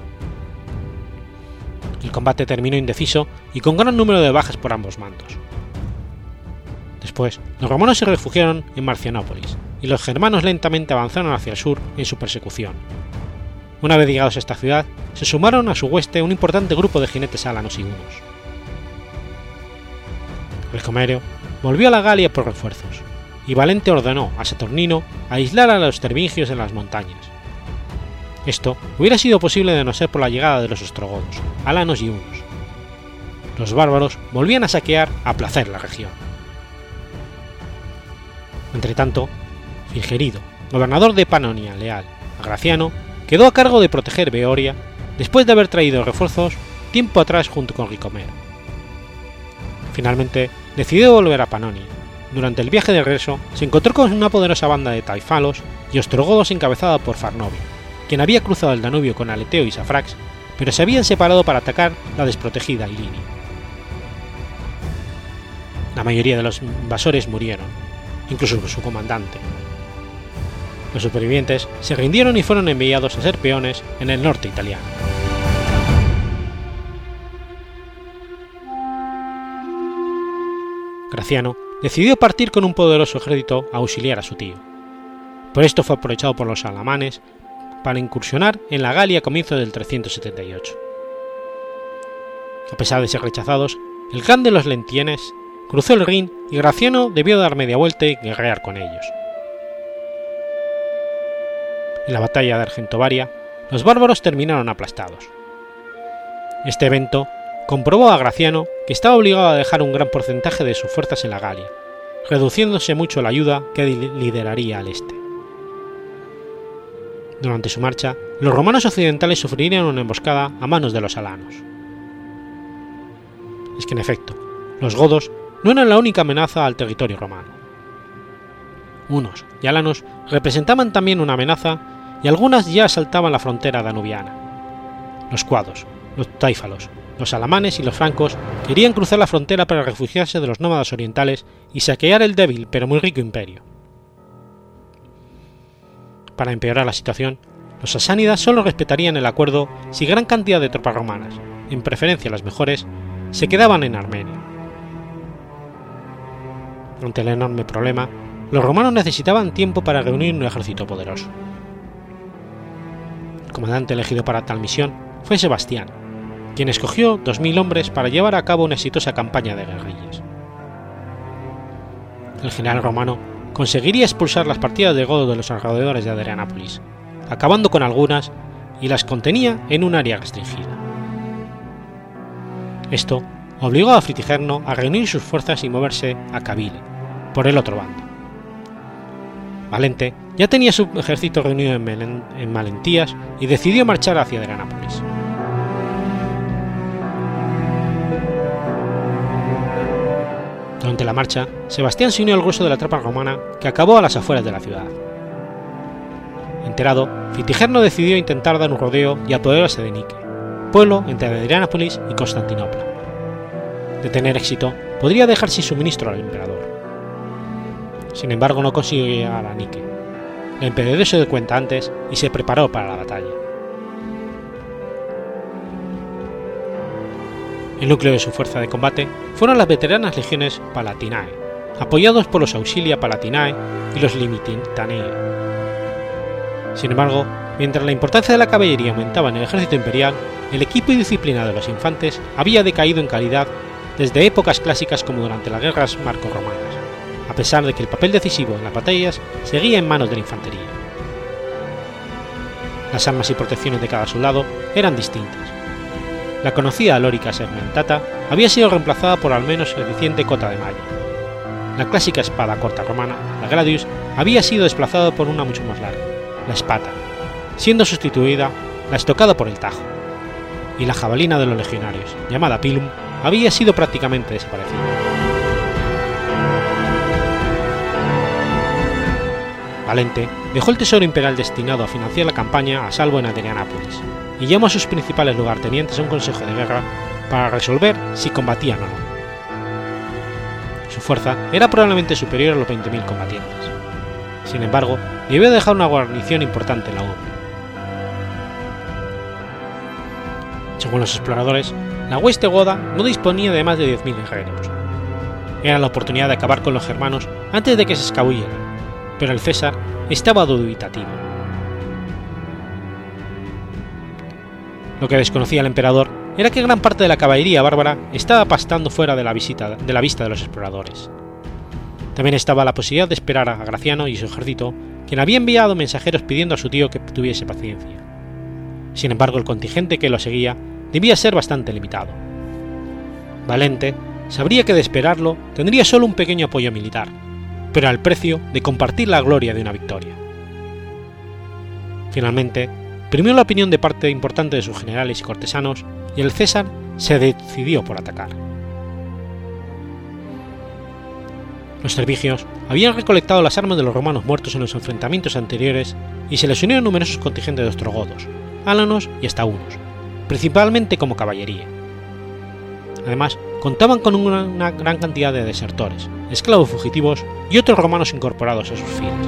El combate terminó indeciso y con gran número de bajas por ambos mandos. Después, los romanos se refugiaron en Marcianópolis, y los germanos lentamente avanzaron hacia el sur en su persecución. Una vez llegados a esta ciudad, se sumaron a su hueste un importante grupo de jinetes alanos y hunos. El comerio volvió a la Galia por refuerzos, y Valente ordenó a Saturnino aislar a los tervingios en las montañas. Esto hubiera sido posible de no ser por la llegada de los ostrogodos, alanos y hunos. Los bárbaros volvían a saquear a placer la región. Entretanto, Fingerido, gobernador de Panonia leal a Graciano, quedó a cargo de proteger Beoria después de haber traído refuerzos tiempo atrás junto con Ricomero. Finalmente, decidió volver a Panonia. Durante el viaje de regreso, se encontró con una poderosa banda de taifalos y ostrogodos encabezada por Farnovio, quien había cruzado el Danubio con Aleteo y Safrax, pero se habían separado para atacar la desprotegida Ilinia. La mayoría de los invasores murieron, incluso su comandante, los supervivientes se rindieron y fueron enviados a ser peones en el norte italiano. Graciano decidió partir con un poderoso ejército a auxiliar a su tío. Por esto fue aprovechado por los alamanes para incursionar en la Galia a comienzos del 378. A pesar de ser rechazados, el clan de los Lentienes cruzó el Rin y Graciano debió dar media vuelta y guerrear con ellos en la batalla de Argentovaria, los bárbaros terminaron aplastados. Este evento comprobó a Graciano que estaba obligado a dejar un gran porcentaje de sus fuerzas en la Galia, reduciéndose mucho la ayuda que lideraría al este. Durante su marcha, los romanos occidentales sufrirían una emboscada a manos de los alanos. Es que en efecto, los godos no eran la única amenaza al territorio romano. Unos y alanos representaban también una amenaza y algunas ya asaltaban la frontera danubiana. Los cuados, los táifalos, los alamanes y los francos querían cruzar la frontera para refugiarse de los nómadas orientales y saquear el débil pero muy rico imperio. Para empeorar la situación, los sasánidas solo respetarían el acuerdo si gran cantidad de tropas romanas, en preferencia las mejores, se quedaban en Armenia. Ante el enorme problema, los romanos necesitaban tiempo para reunir un ejército poderoso comandante elegido para tal misión fue Sebastián, quien escogió 2.000 hombres para llevar a cabo una exitosa campaña de guerrillas. El general romano conseguiría expulsar las partidas de godo de los alrededores de Adrianápolis, acabando con algunas y las contenía en un área restringida. Esto obligó a Fritigerno a reunir sus fuerzas y moverse a Cabile, por el otro bando. Valente ya tenía su ejército reunido en, Malentías y decidió marchar hacia Adrianápolis. Durante la marcha, Sebastián se unió al grueso de la tropa romana que acabó a las afueras de la ciudad. Enterado, Fitigerno decidió intentar dar un rodeo y apoderarse de Nike, pueblo entre Adrianápolis y Constantinopla. De tener éxito, podría dejar sin suministro al emperador. Sin embargo, no consiguió llegar a Nike el emperador se dio cuenta antes y se preparó para la batalla. El núcleo de su fuerza de combate fueron las veteranas legiones Palatinae, apoyados por los Auxilia Palatinae y los Limitanei. Sin embargo, mientras la importancia de la caballería aumentaba en el ejército imperial, el equipo y disciplina de los infantes había decaído en calidad desde épocas clásicas como durante las guerras marco-romanas a pesar de que el papel decisivo en las batallas seguía en manos de la infantería. Las armas y protecciones de cada soldado eran distintas. La conocida lórica segmentata había sido reemplazada por al menos eficiente cota de malla. La clásica espada corta romana, la Gradius, había sido desplazada por una mucho más larga, la espata, siendo sustituida la estocada por el tajo. Y la jabalina de los legionarios, llamada pilum, había sido prácticamente desaparecida. Valente dejó el tesoro imperial destinado a financiar la campaña a salvo en Adrianápolis y llamó a sus principales lugartenientes a un consejo de guerra para resolver si combatían o no. Su fuerza era probablemente superior a los 20.000 combatientes. Sin embargo, debió dejar una guarnición importante en la urbe. Según los exploradores, la hueste goda no disponía de más de 10.000 guerreros. Era la oportunidad de acabar con los germanos antes de que se escabulleran pero el César estaba dubitativo. Lo que desconocía el emperador era que gran parte de la caballería bárbara estaba pastando fuera de la, vista de los exploradores. También estaba la posibilidad de esperar a Graciano y su ejército, quien había enviado mensajeros pidiendo a su tío que tuviese paciencia. Sin embargo, el contingente que lo seguía debía ser bastante limitado. Valente sabría que de esperarlo tendría solo un pequeño apoyo militar, pero al precio de compartir la gloria de una victoria. Finalmente, primó la opinión de parte importante de sus generales y cortesanos y el César se decidió por atacar. Los servigios habían recolectado las armas de los romanos muertos en los enfrentamientos anteriores y se les unieron numerosos contingentes de ostrogodos, álanos y hasta unos, principalmente como caballería. Además, contaban con una, gran cantidad de desertores, esclavos fugitivos y otros romanos incorporados a sus filas.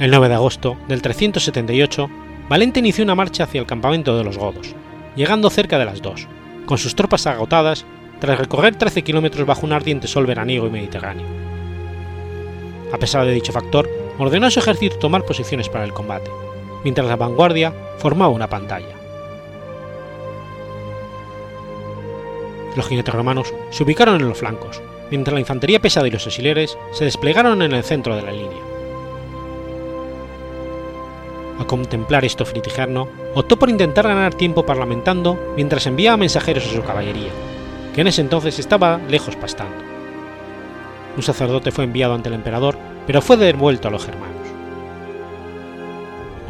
El 9 de agosto del 378, Valente inició una marcha hacia el campamento de los godos, llegando cerca de las 2, con sus tropas agotadas tras recorrer 13 kilómetros bajo un ardiente sol veraniego y mediterráneo. A pesar de dicho factor, ordenó a su ejército tomar posiciones para el combate, mientras la vanguardia formaba una pantalla. Los jinetes romanos se ubicaron en los flancos, mientras la infantería pesada y los auxiliares se desplegaron en el centro de la línea. A contemplar esto Fritigerno, optó por intentar ganar tiempo parlamentando mientras enviaba mensajeros a su caballería, que en ese entonces estaba lejos pastando. Un sacerdote fue enviado ante el emperador, pero fue devuelto a los germanos.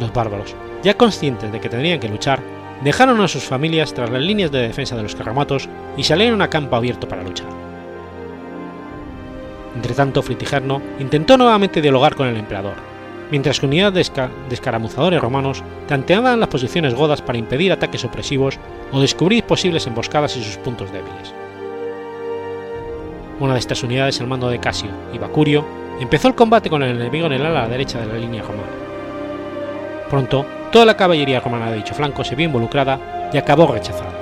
Los bárbaros, ya conscientes de que tendrían que luchar, dejaron a sus familias tras las líneas de defensa de los carromatos y salieron a campo abierto para luchar. Entretanto, Fritigerno intentó nuevamente dialogar con el emperador, mientras que unidades de, escaramuzadores romanos tanteaban las posiciones godas para impedir ataques opresivos o descubrir posibles emboscadas y sus puntos débiles. Una de estas unidades al mando de Casio y Bacurio empezó el combate con el enemigo en el ala derecha de la línea romana. Pronto, toda la caballería romana de dicho flanco se vio involucrada y acabó rechazada.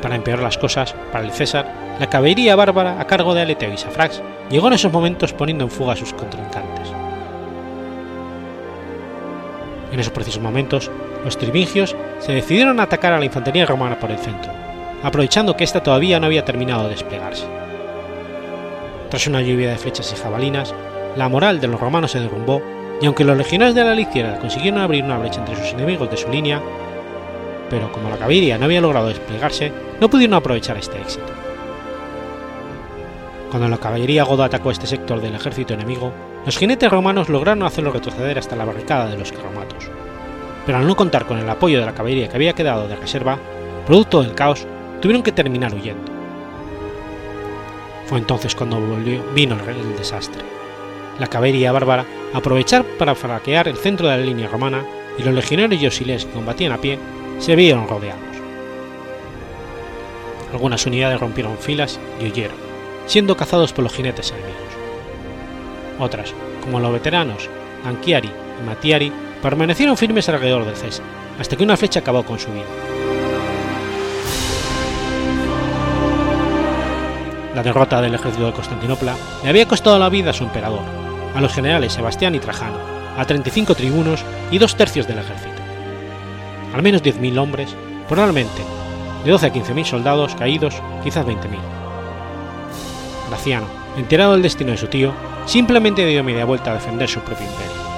Para empeorar las cosas, para el César, la caballería bárbara a cargo de Aleteo y Safrax llegó en esos momentos poniendo en fuga a sus contrincantes. En esos precisos momentos, los trivingios se decidieron a atacar a la infantería romana por el centro, aprovechando que ésta todavía no había terminado de desplegarse. Tras una lluvia de flechas y jabalinas, la moral de los romanos se derrumbó y aunque los legionarios de la izquierda consiguieron abrir una brecha entre sus enemigos de su línea, pero como la caballería no había logrado desplegarse, no pudieron aprovechar este éxito. Cuando la caballería goda atacó este sector del ejército enemigo, los jinetes romanos lograron hacerlo retroceder hasta la barricada de los carromatos, pero al no contar con el apoyo de la caballería que había quedado de reserva, producto del caos, tuvieron que terminar huyendo. Fue entonces cuando volvió, vino el desastre. La caballería bárbara aprovechar para fraquear el centro de la línea romana y los legionarios y auxiliares que combatían a pie se vieron rodeados. Algunas unidades rompieron filas y huyeron, siendo cazados por los jinetes enemigos. Otras, como los veteranos Anchiari y Matiari, permanecieron firmes alrededor del César, hasta que una flecha acabó con su vida. La derrota del ejército de Constantinopla le había costado la vida a su emperador, a los generales Sebastián y Trajano, a 35 tribunos y dos tercios del ejército. Al menos 10.000 hombres, probablemente de 12 a 15.000 soldados caídos, quizás 20.000. Graciano, enterado del destino de su tío, simplemente dio media vuelta a defender su propio imperio.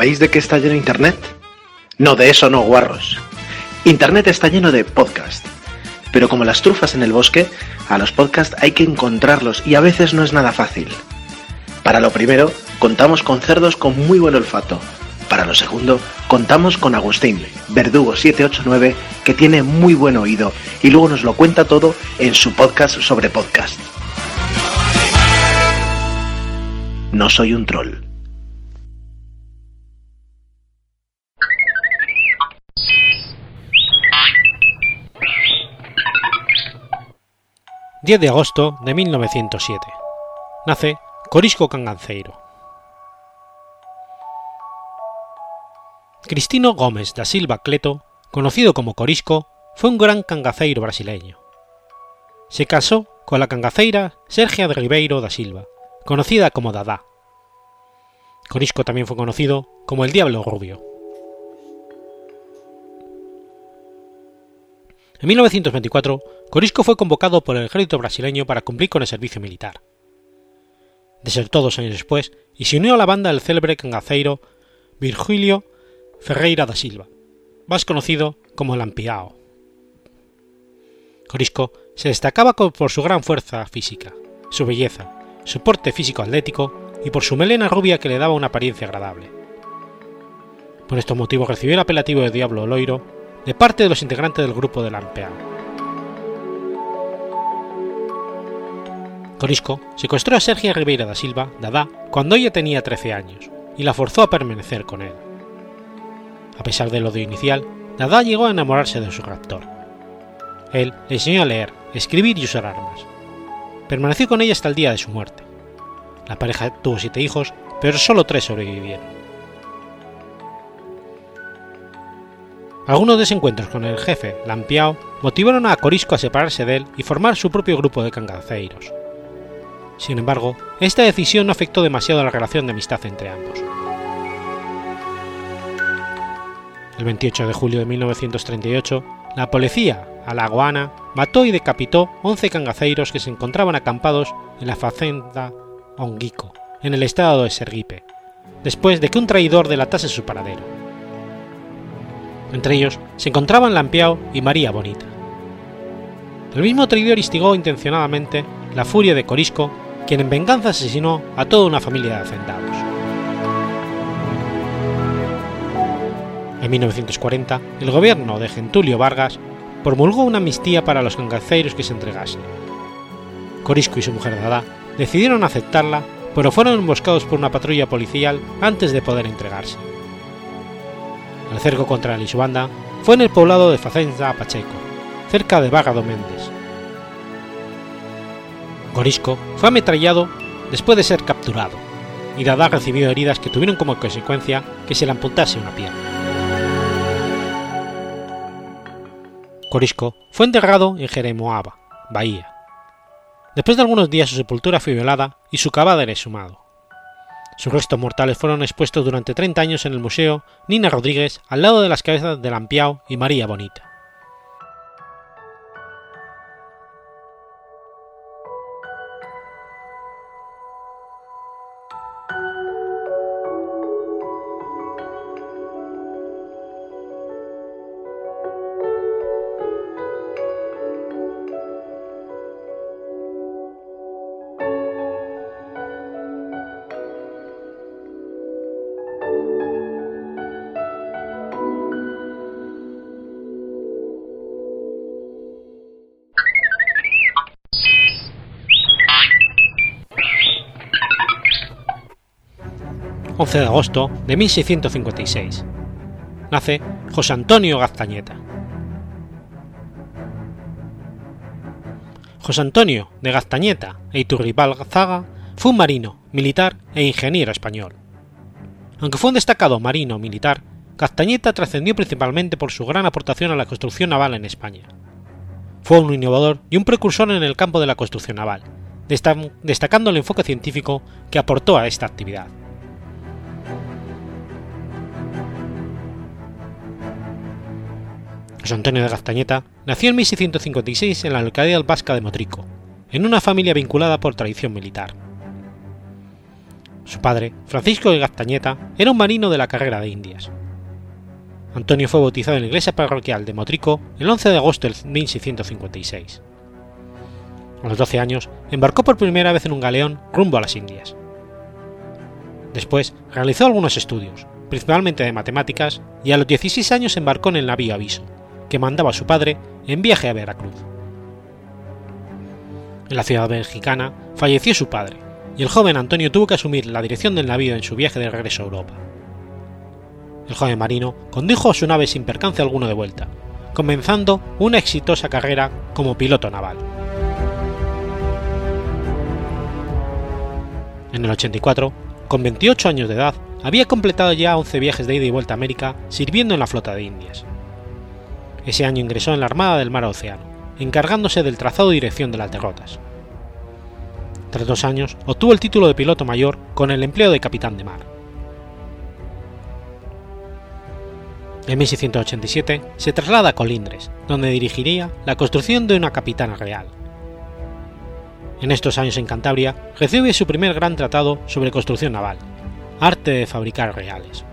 ¿Sabéis de qué está lleno Internet? No, de eso no, guarros. Internet está lleno de podcasts. Pero como las trufas en el bosque, a los podcasts hay que encontrarlos y a veces no es nada fácil. Para lo primero, contamos con cerdos con muy buen olfato. Para lo segundo, contamos con Agustín, Verdugo 789, que tiene muy buen oído y luego nos lo cuenta todo en su podcast sobre podcast. No soy un troll. 10 de agosto de 1907. Nace Corisco Canganceiro. Cristino Gómez da Silva Cleto, conocido como Corisco, fue un gran cangaceiro brasileño. Se casó con la cangaceira Sergia de Ribeiro da Silva, conocida como Dada. Corisco también fue conocido como el Diablo Rubio. En 1924, Corisco fue convocado por el ejército brasileño para cumplir con el servicio militar. Desertó dos años después y se unió a la banda del célebre cangaceiro Virgilio Ferreira da Silva, más conocido como Lampiao. Corisco se destacaba por su gran fuerza física, su belleza, su porte físico atlético y por su melena rubia que le daba una apariencia agradable. Por estos motivos recibió el apelativo de Diablo Loiro de parte de los integrantes del grupo de Lampeao. Corisco secuestró a Sergia Ribeira da Silva, Dada, cuando ella tenía 13 años, y la forzó a permanecer con él. A pesar del odio inicial, Dada llegó a enamorarse de su raptor. Él le enseñó a leer, escribir y usar armas. Permaneció con ella hasta el día de su muerte. La pareja tuvo siete hijos, pero solo tres sobrevivieron. Algunos desencuentros con el jefe, Lampiao, motivaron a Corisco a separarse de él y formar su propio grupo de cangaceiros. Sin embargo, esta decisión no afectó demasiado la relación de amistad entre ambos. El 28 de julio de 1938, la policía alagoana mató y decapitó 11 cangaceiros que se encontraban acampados en la fazenda Onguico, en el estado de Sergipe, después de que un traidor delatase su paradero. Entre ellos se encontraban Lampiao y María Bonita. El mismo traidor instigó intencionadamente la furia de Corisco, quien en venganza asesinó a toda una familia de hacendados. En 1940, el gobierno de Gentulio Vargas promulgó una amnistía para los cangaceiros que se entregasen. Corisco y su mujer Dada decidieron aceptarla, pero fueron emboscados por una patrulla policial antes de poder entregarse. El cerco contra Lisbanda fue en el poblado de Facenza Pacheco, cerca de Vágado Méndez. Gorisco fue ametrallado después de ser capturado, y Dada recibió heridas que tuvieron como consecuencia que se le amputase una pierna. Corisco fue enterrado en Jeremoaba, Bahía. Después de algunos días su sepultura fue violada y su cadáver exhumado. Sus restos mortales fueron expuestos durante 30 años en el Museo Nina Rodríguez al lado de las cabezas de Lampiao y María Bonita. 11 de agosto de 1656. Nace José Antonio Gaztañeta. José Antonio de Gaztañeta e Iturribal Zaga fue un marino, militar e ingeniero español. Aunque fue un destacado marino militar, Gaztañeta trascendió principalmente por su gran aportación a la construcción naval en España. Fue un innovador y un precursor en el campo de la construcción naval, destacando el enfoque científico que aportó a esta actividad. Antonio de Gaztañeta nació en 1656 en la localidad vasca de Motrico, en una familia vinculada por tradición militar. Su padre, Francisco de Gaztañeta, era un marino de la carrera de Indias. Antonio fue bautizado en la iglesia parroquial de Motrico el 11 de agosto de 1656. A los 12 años embarcó por primera vez en un galeón rumbo a las Indias. Después realizó algunos estudios, principalmente de matemáticas, y a los 16 años embarcó en el navío Aviso, que mandaba a su padre en viaje a Veracruz. En la ciudad mexicana falleció su padre, y el joven Antonio tuvo que asumir la dirección del navío en su viaje de regreso a Europa. El joven marino condujo su nave sin percance alguno de vuelta, comenzando una exitosa carrera como piloto naval. En el 84, con 28 años de edad, había completado ya 11 viajes de ida y vuelta a América sirviendo en la flota de Indias. Ese año ingresó en la Armada del Mar Océano, encargándose del trazado y dirección de las derrotas. Tras dos años, obtuvo el título de piloto mayor con el empleo de capitán de mar. En 1687 se traslada a Colindres, donde dirigiría la construcción de una capitana real. En estos años en Cantabria recibe su primer gran tratado sobre construcción naval, arte de fabricar reales.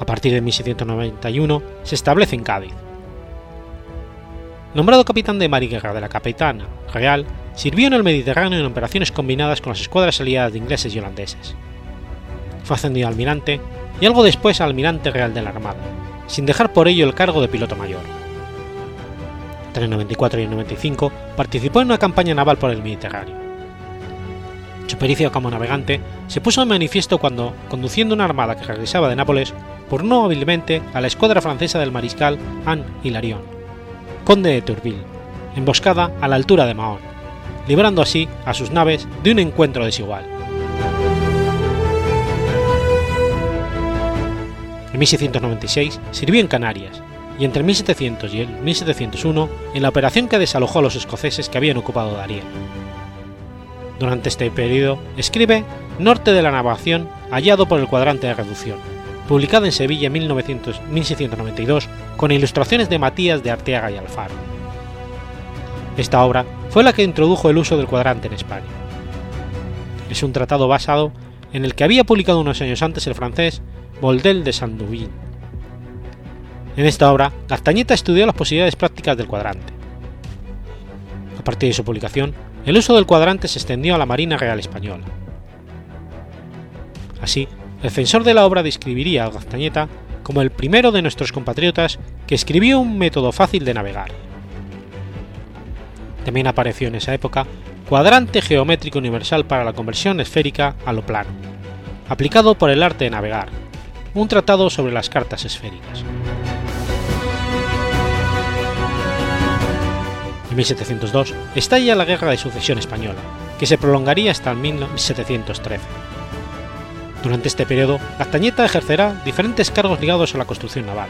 A partir de 1791 se establece en Cádiz. Nombrado capitán de mar y guerra de la Capitana Real, sirvió en el Mediterráneo en operaciones combinadas con las escuadras aliadas de ingleses y holandeses. Fue ascendido a almirante y algo después a almirante real de la Armada, sin dejar por ello el cargo de piloto mayor. Entre el 94 y el 95 participó en una campaña naval por el Mediterráneo. Su pericia como navegante se puso en manifiesto cuando, conduciendo una armada que regresaba de Nápoles, pornó hábilmente a la escuadra francesa del mariscal Anne Hilarion, conde de Tourville, emboscada a la altura de Mahón, librando así a sus naves de un encuentro desigual. En 1696 sirvió en Canarias y entre 1700 y el 1701 en la operación que desalojó a los escoceses que habían ocupado Darien. Durante este periodo escribe Norte de la navegación hallado por el cuadrante de reducción, publicada en Sevilla en 1900, 1692 con ilustraciones de Matías de Arteaga y Alfaro. Esta obra fue la que introdujo el uso del cuadrante en España. Es un tratado basado en el que había publicado unos años antes el francés Boldel de Sanduvin. En esta obra, Castañeta estudió las posibilidades prácticas del cuadrante. A partir de su publicación, el uso del cuadrante se extendió a la Marina Real Española. Así, el censor de la obra describiría a Castañeta como el primero de nuestros compatriotas que escribió un método fácil de navegar. También apareció en esa época Cuadrante Geométrico Universal para la conversión esférica a lo plano, aplicado por el arte de navegar, un tratado sobre las cartas esféricas. En 1702 estalla la Guerra de Sucesión Española, que se prolongaría hasta 1713. Durante este periodo, Castañeta ejercerá diferentes cargos ligados a la construcción naval,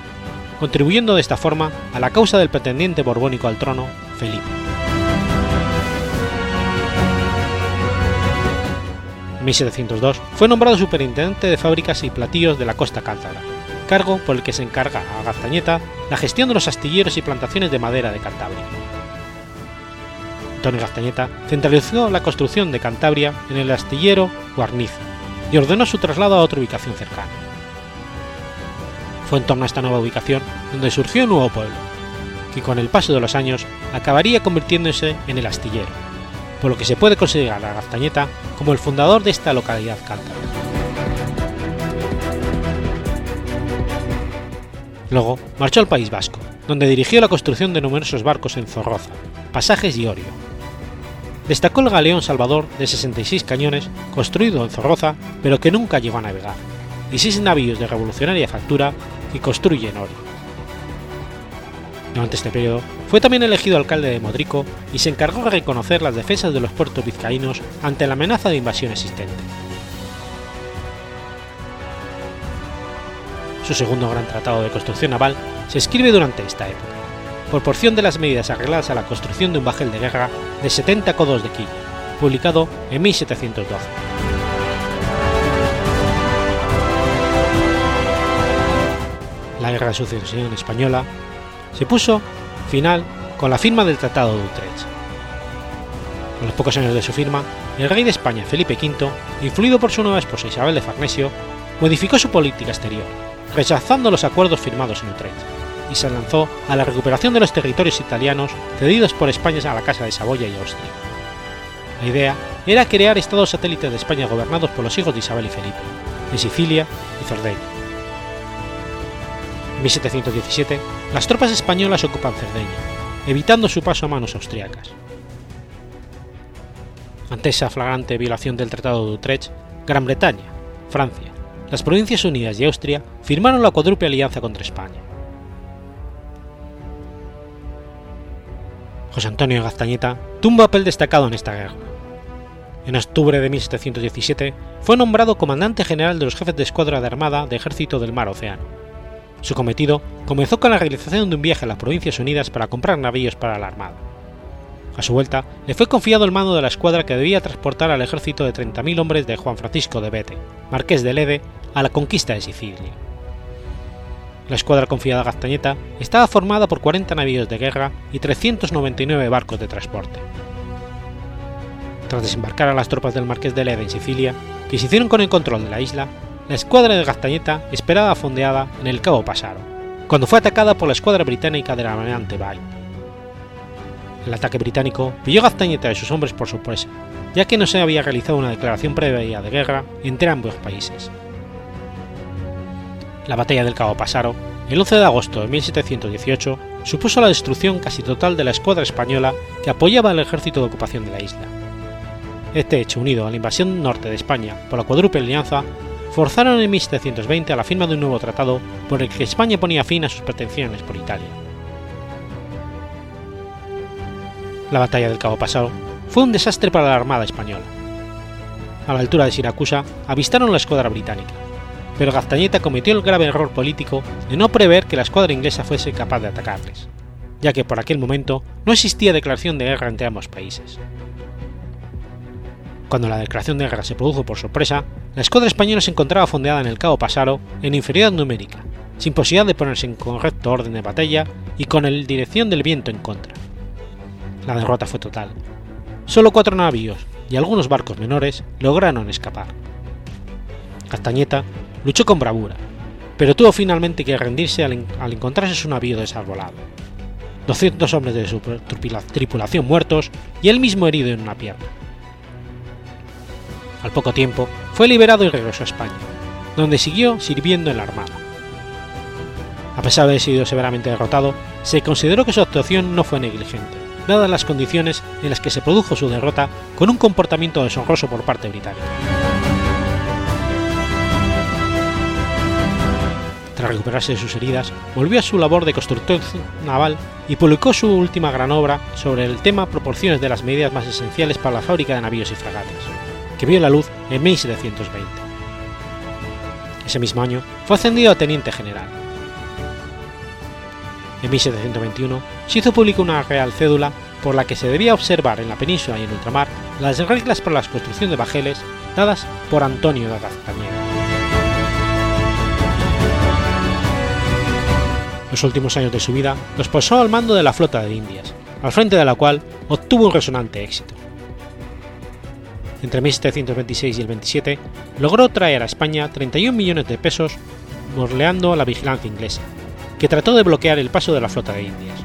contribuyendo de esta forma a la causa del pretendiente borbónico al trono, Felipe. En 1702 fue nombrado superintendente de fábricas y platillos de la costa cántabra, cargo por el que se encarga a Gaztañeta la gestión de los astilleros y plantaciones de madera de Cantabria. Antonio Gaztañeta centralizó la construcción de Cantabria en el astillero Guarnizo y ordenó su traslado a otra ubicación cercana. Fue en torno a esta nueva ubicación donde surgió un nuevo pueblo, que con el paso de los años acabaría convirtiéndose en el astillero, por lo que se puede considerar a Gaztañeta como el fundador de esta localidad cántabra. Luego marchó al País Vasco, donde dirigió la construcción de numerosos barcos en Zorroza, Pasajes y Orio. Destacó el galeón Salvador de 66 cañones, construido en Zorroza, pero que nunca llegó a navegar, y seis navíos de revolucionaria factura que construye en Orio. Durante este periodo fue también elegido alcalde de Modrico y se encargó de reconocer las defensas de los puertos vizcaínos ante la amenaza de invasión existente. Su segundo gran tratado de construcción naval se escribe durante esta época, por porción de las medidas arregladas a la construcción de un bajel de guerra de 70 codos de quilla, publicado en 1712. La Guerra de Sucesión Española se puso final con la firma del Tratado de Utrecht. A los pocos años de su firma, el rey de España Felipe V, influido por su nueva esposa Isabel de Farnesio, modificó su política exterior, rechazando los acuerdos firmados en Utrecht, y se lanzó a la recuperación de los territorios italianos cedidos por España a la Casa de Saboya y Austria. La idea era crear estados satélites de España gobernados por los hijos de Isabel y Felipe, de Sicilia y Cerdeña. En 1717, las tropas españolas ocupan Cerdeña, evitando su paso a manos austriacas. Ante esa flagrante violación del Tratado de Utrecht, Gran Bretaña, Francia, las Provincias Unidas y Austria firmaron la cuádruple alianza contra España. José Antonio Gaztañeta tuvo un papel destacado en esta guerra. En octubre de 1717 fue nombrado comandante general de los jefes de escuadra de armada de ejército del mar Océano. Su cometido comenzó con la realización de un viaje a las Provincias Unidas para comprar navíos para la armada. A su vuelta, le fue confiado el mando de la escuadra que debía transportar al ejército de 30.000 hombres de Juan Francisco de Bete, marqués de Lede, a la conquista de Sicilia. La escuadra confiada a Gaztañeta estaba formada por 40 navíos de guerra y 399 barcos de transporte. Tras desembarcar a las tropas del marqués de Lede en Sicilia, que se hicieron con el control de la isla, la escuadra de Gaztañeta esperaba fondeada en el Cabo Pasaro, cuando fue atacada por la escuadra británica del almirante Bay. El ataque británico pilló a y sus hombres por sorpresa, ya que no se había realizado una declaración previa de guerra entre ambos países. La batalla del Cabo Pasaro, el 11 de agosto de 1718, supuso la destrucción casi total de la escuadra española que apoyaba al ejército de ocupación de la isla. Este hecho, unido a la invasión norte de España por la cuádruple alianza, forzaron en 1720 a la firma de un nuevo tratado por el que España ponía fin a sus pretensiones por Italia. La batalla del Cabo Pasado fue un desastre para la Armada española. A la altura de Siracusa avistaron la escuadra británica, pero Gaztañeta cometió el grave error político de no prever que la escuadra inglesa fuese capaz de atacarles, ya que por aquel momento no existía declaración de guerra entre ambos países. Cuando la declaración de guerra se produjo por sorpresa, la escuadra española se encontraba fondeada en el Cabo Pasaro en inferioridad numérica, sin posibilidad de ponerse en correcto orden de batalla y con la dirección del viento en contra. La derrota fue total. Solo cuatro navíos y algunos barcos menores lograron escapar. Castañeta luchó con bravura, pero tuvo finalmente que rendirse al, al encontrarse su navío desarbolado. 200 hombres de su tripulación muertos y él mismo herido en una pierna. Al poco tiempo fue liberado y regresó a España, donde siguió sirviendo en la Armada. A pesar de haber sido severamente derrotado, se consideró que su actuación no fue negligente, dadas las condiciones en las que se produjo su derrota con un comportamiento deshonroso por parte británica. Tras recuperarse de sus heridas, volvió a su labor de constructor naval y publicó su última gran obra sobre el tema Proporciones de las medidas más esenciales para la fábrica de navíos y fragatas, que vio la luz en 1720. Ese mismo año fue ascendido a teniente general. En 1721 se hizo pública una real cédula por la que se debía observar en la península y en ultramar las reglas para la construcción de bajeles dadas por Antonio de Gaztañeda. Los últimos años de su vida los pasó al mando de la flota de Indias, al frente de la cual obtuvo un resonante éxito. Entre 1726 y el 27 logró traer a España 31 millones de pesos morleando la vigilancia inglesa, que trató de bloquear el paso de la flota de Indias.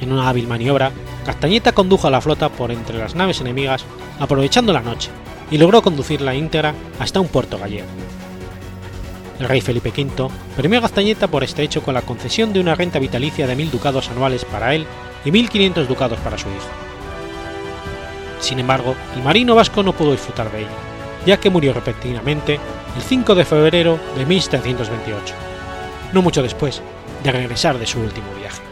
En una hábil maniobra, Castañeta condujo a la flota por entre las naves enemigas aprovechando la noche y logró conducirla íntegra hasta un puerto gallego. El rey Felipe V premió a Castañeta por este hecho con la concesión de una renta vitalicia de 1.000 ducados anuales para él y 1.500 ducados para su hijo. Sin embargo, el marino vasco no pudo disfrutar de ella, ya que murió repentinamente el 5 de febrero de 1728, no mucho después de regresar de su último viaje.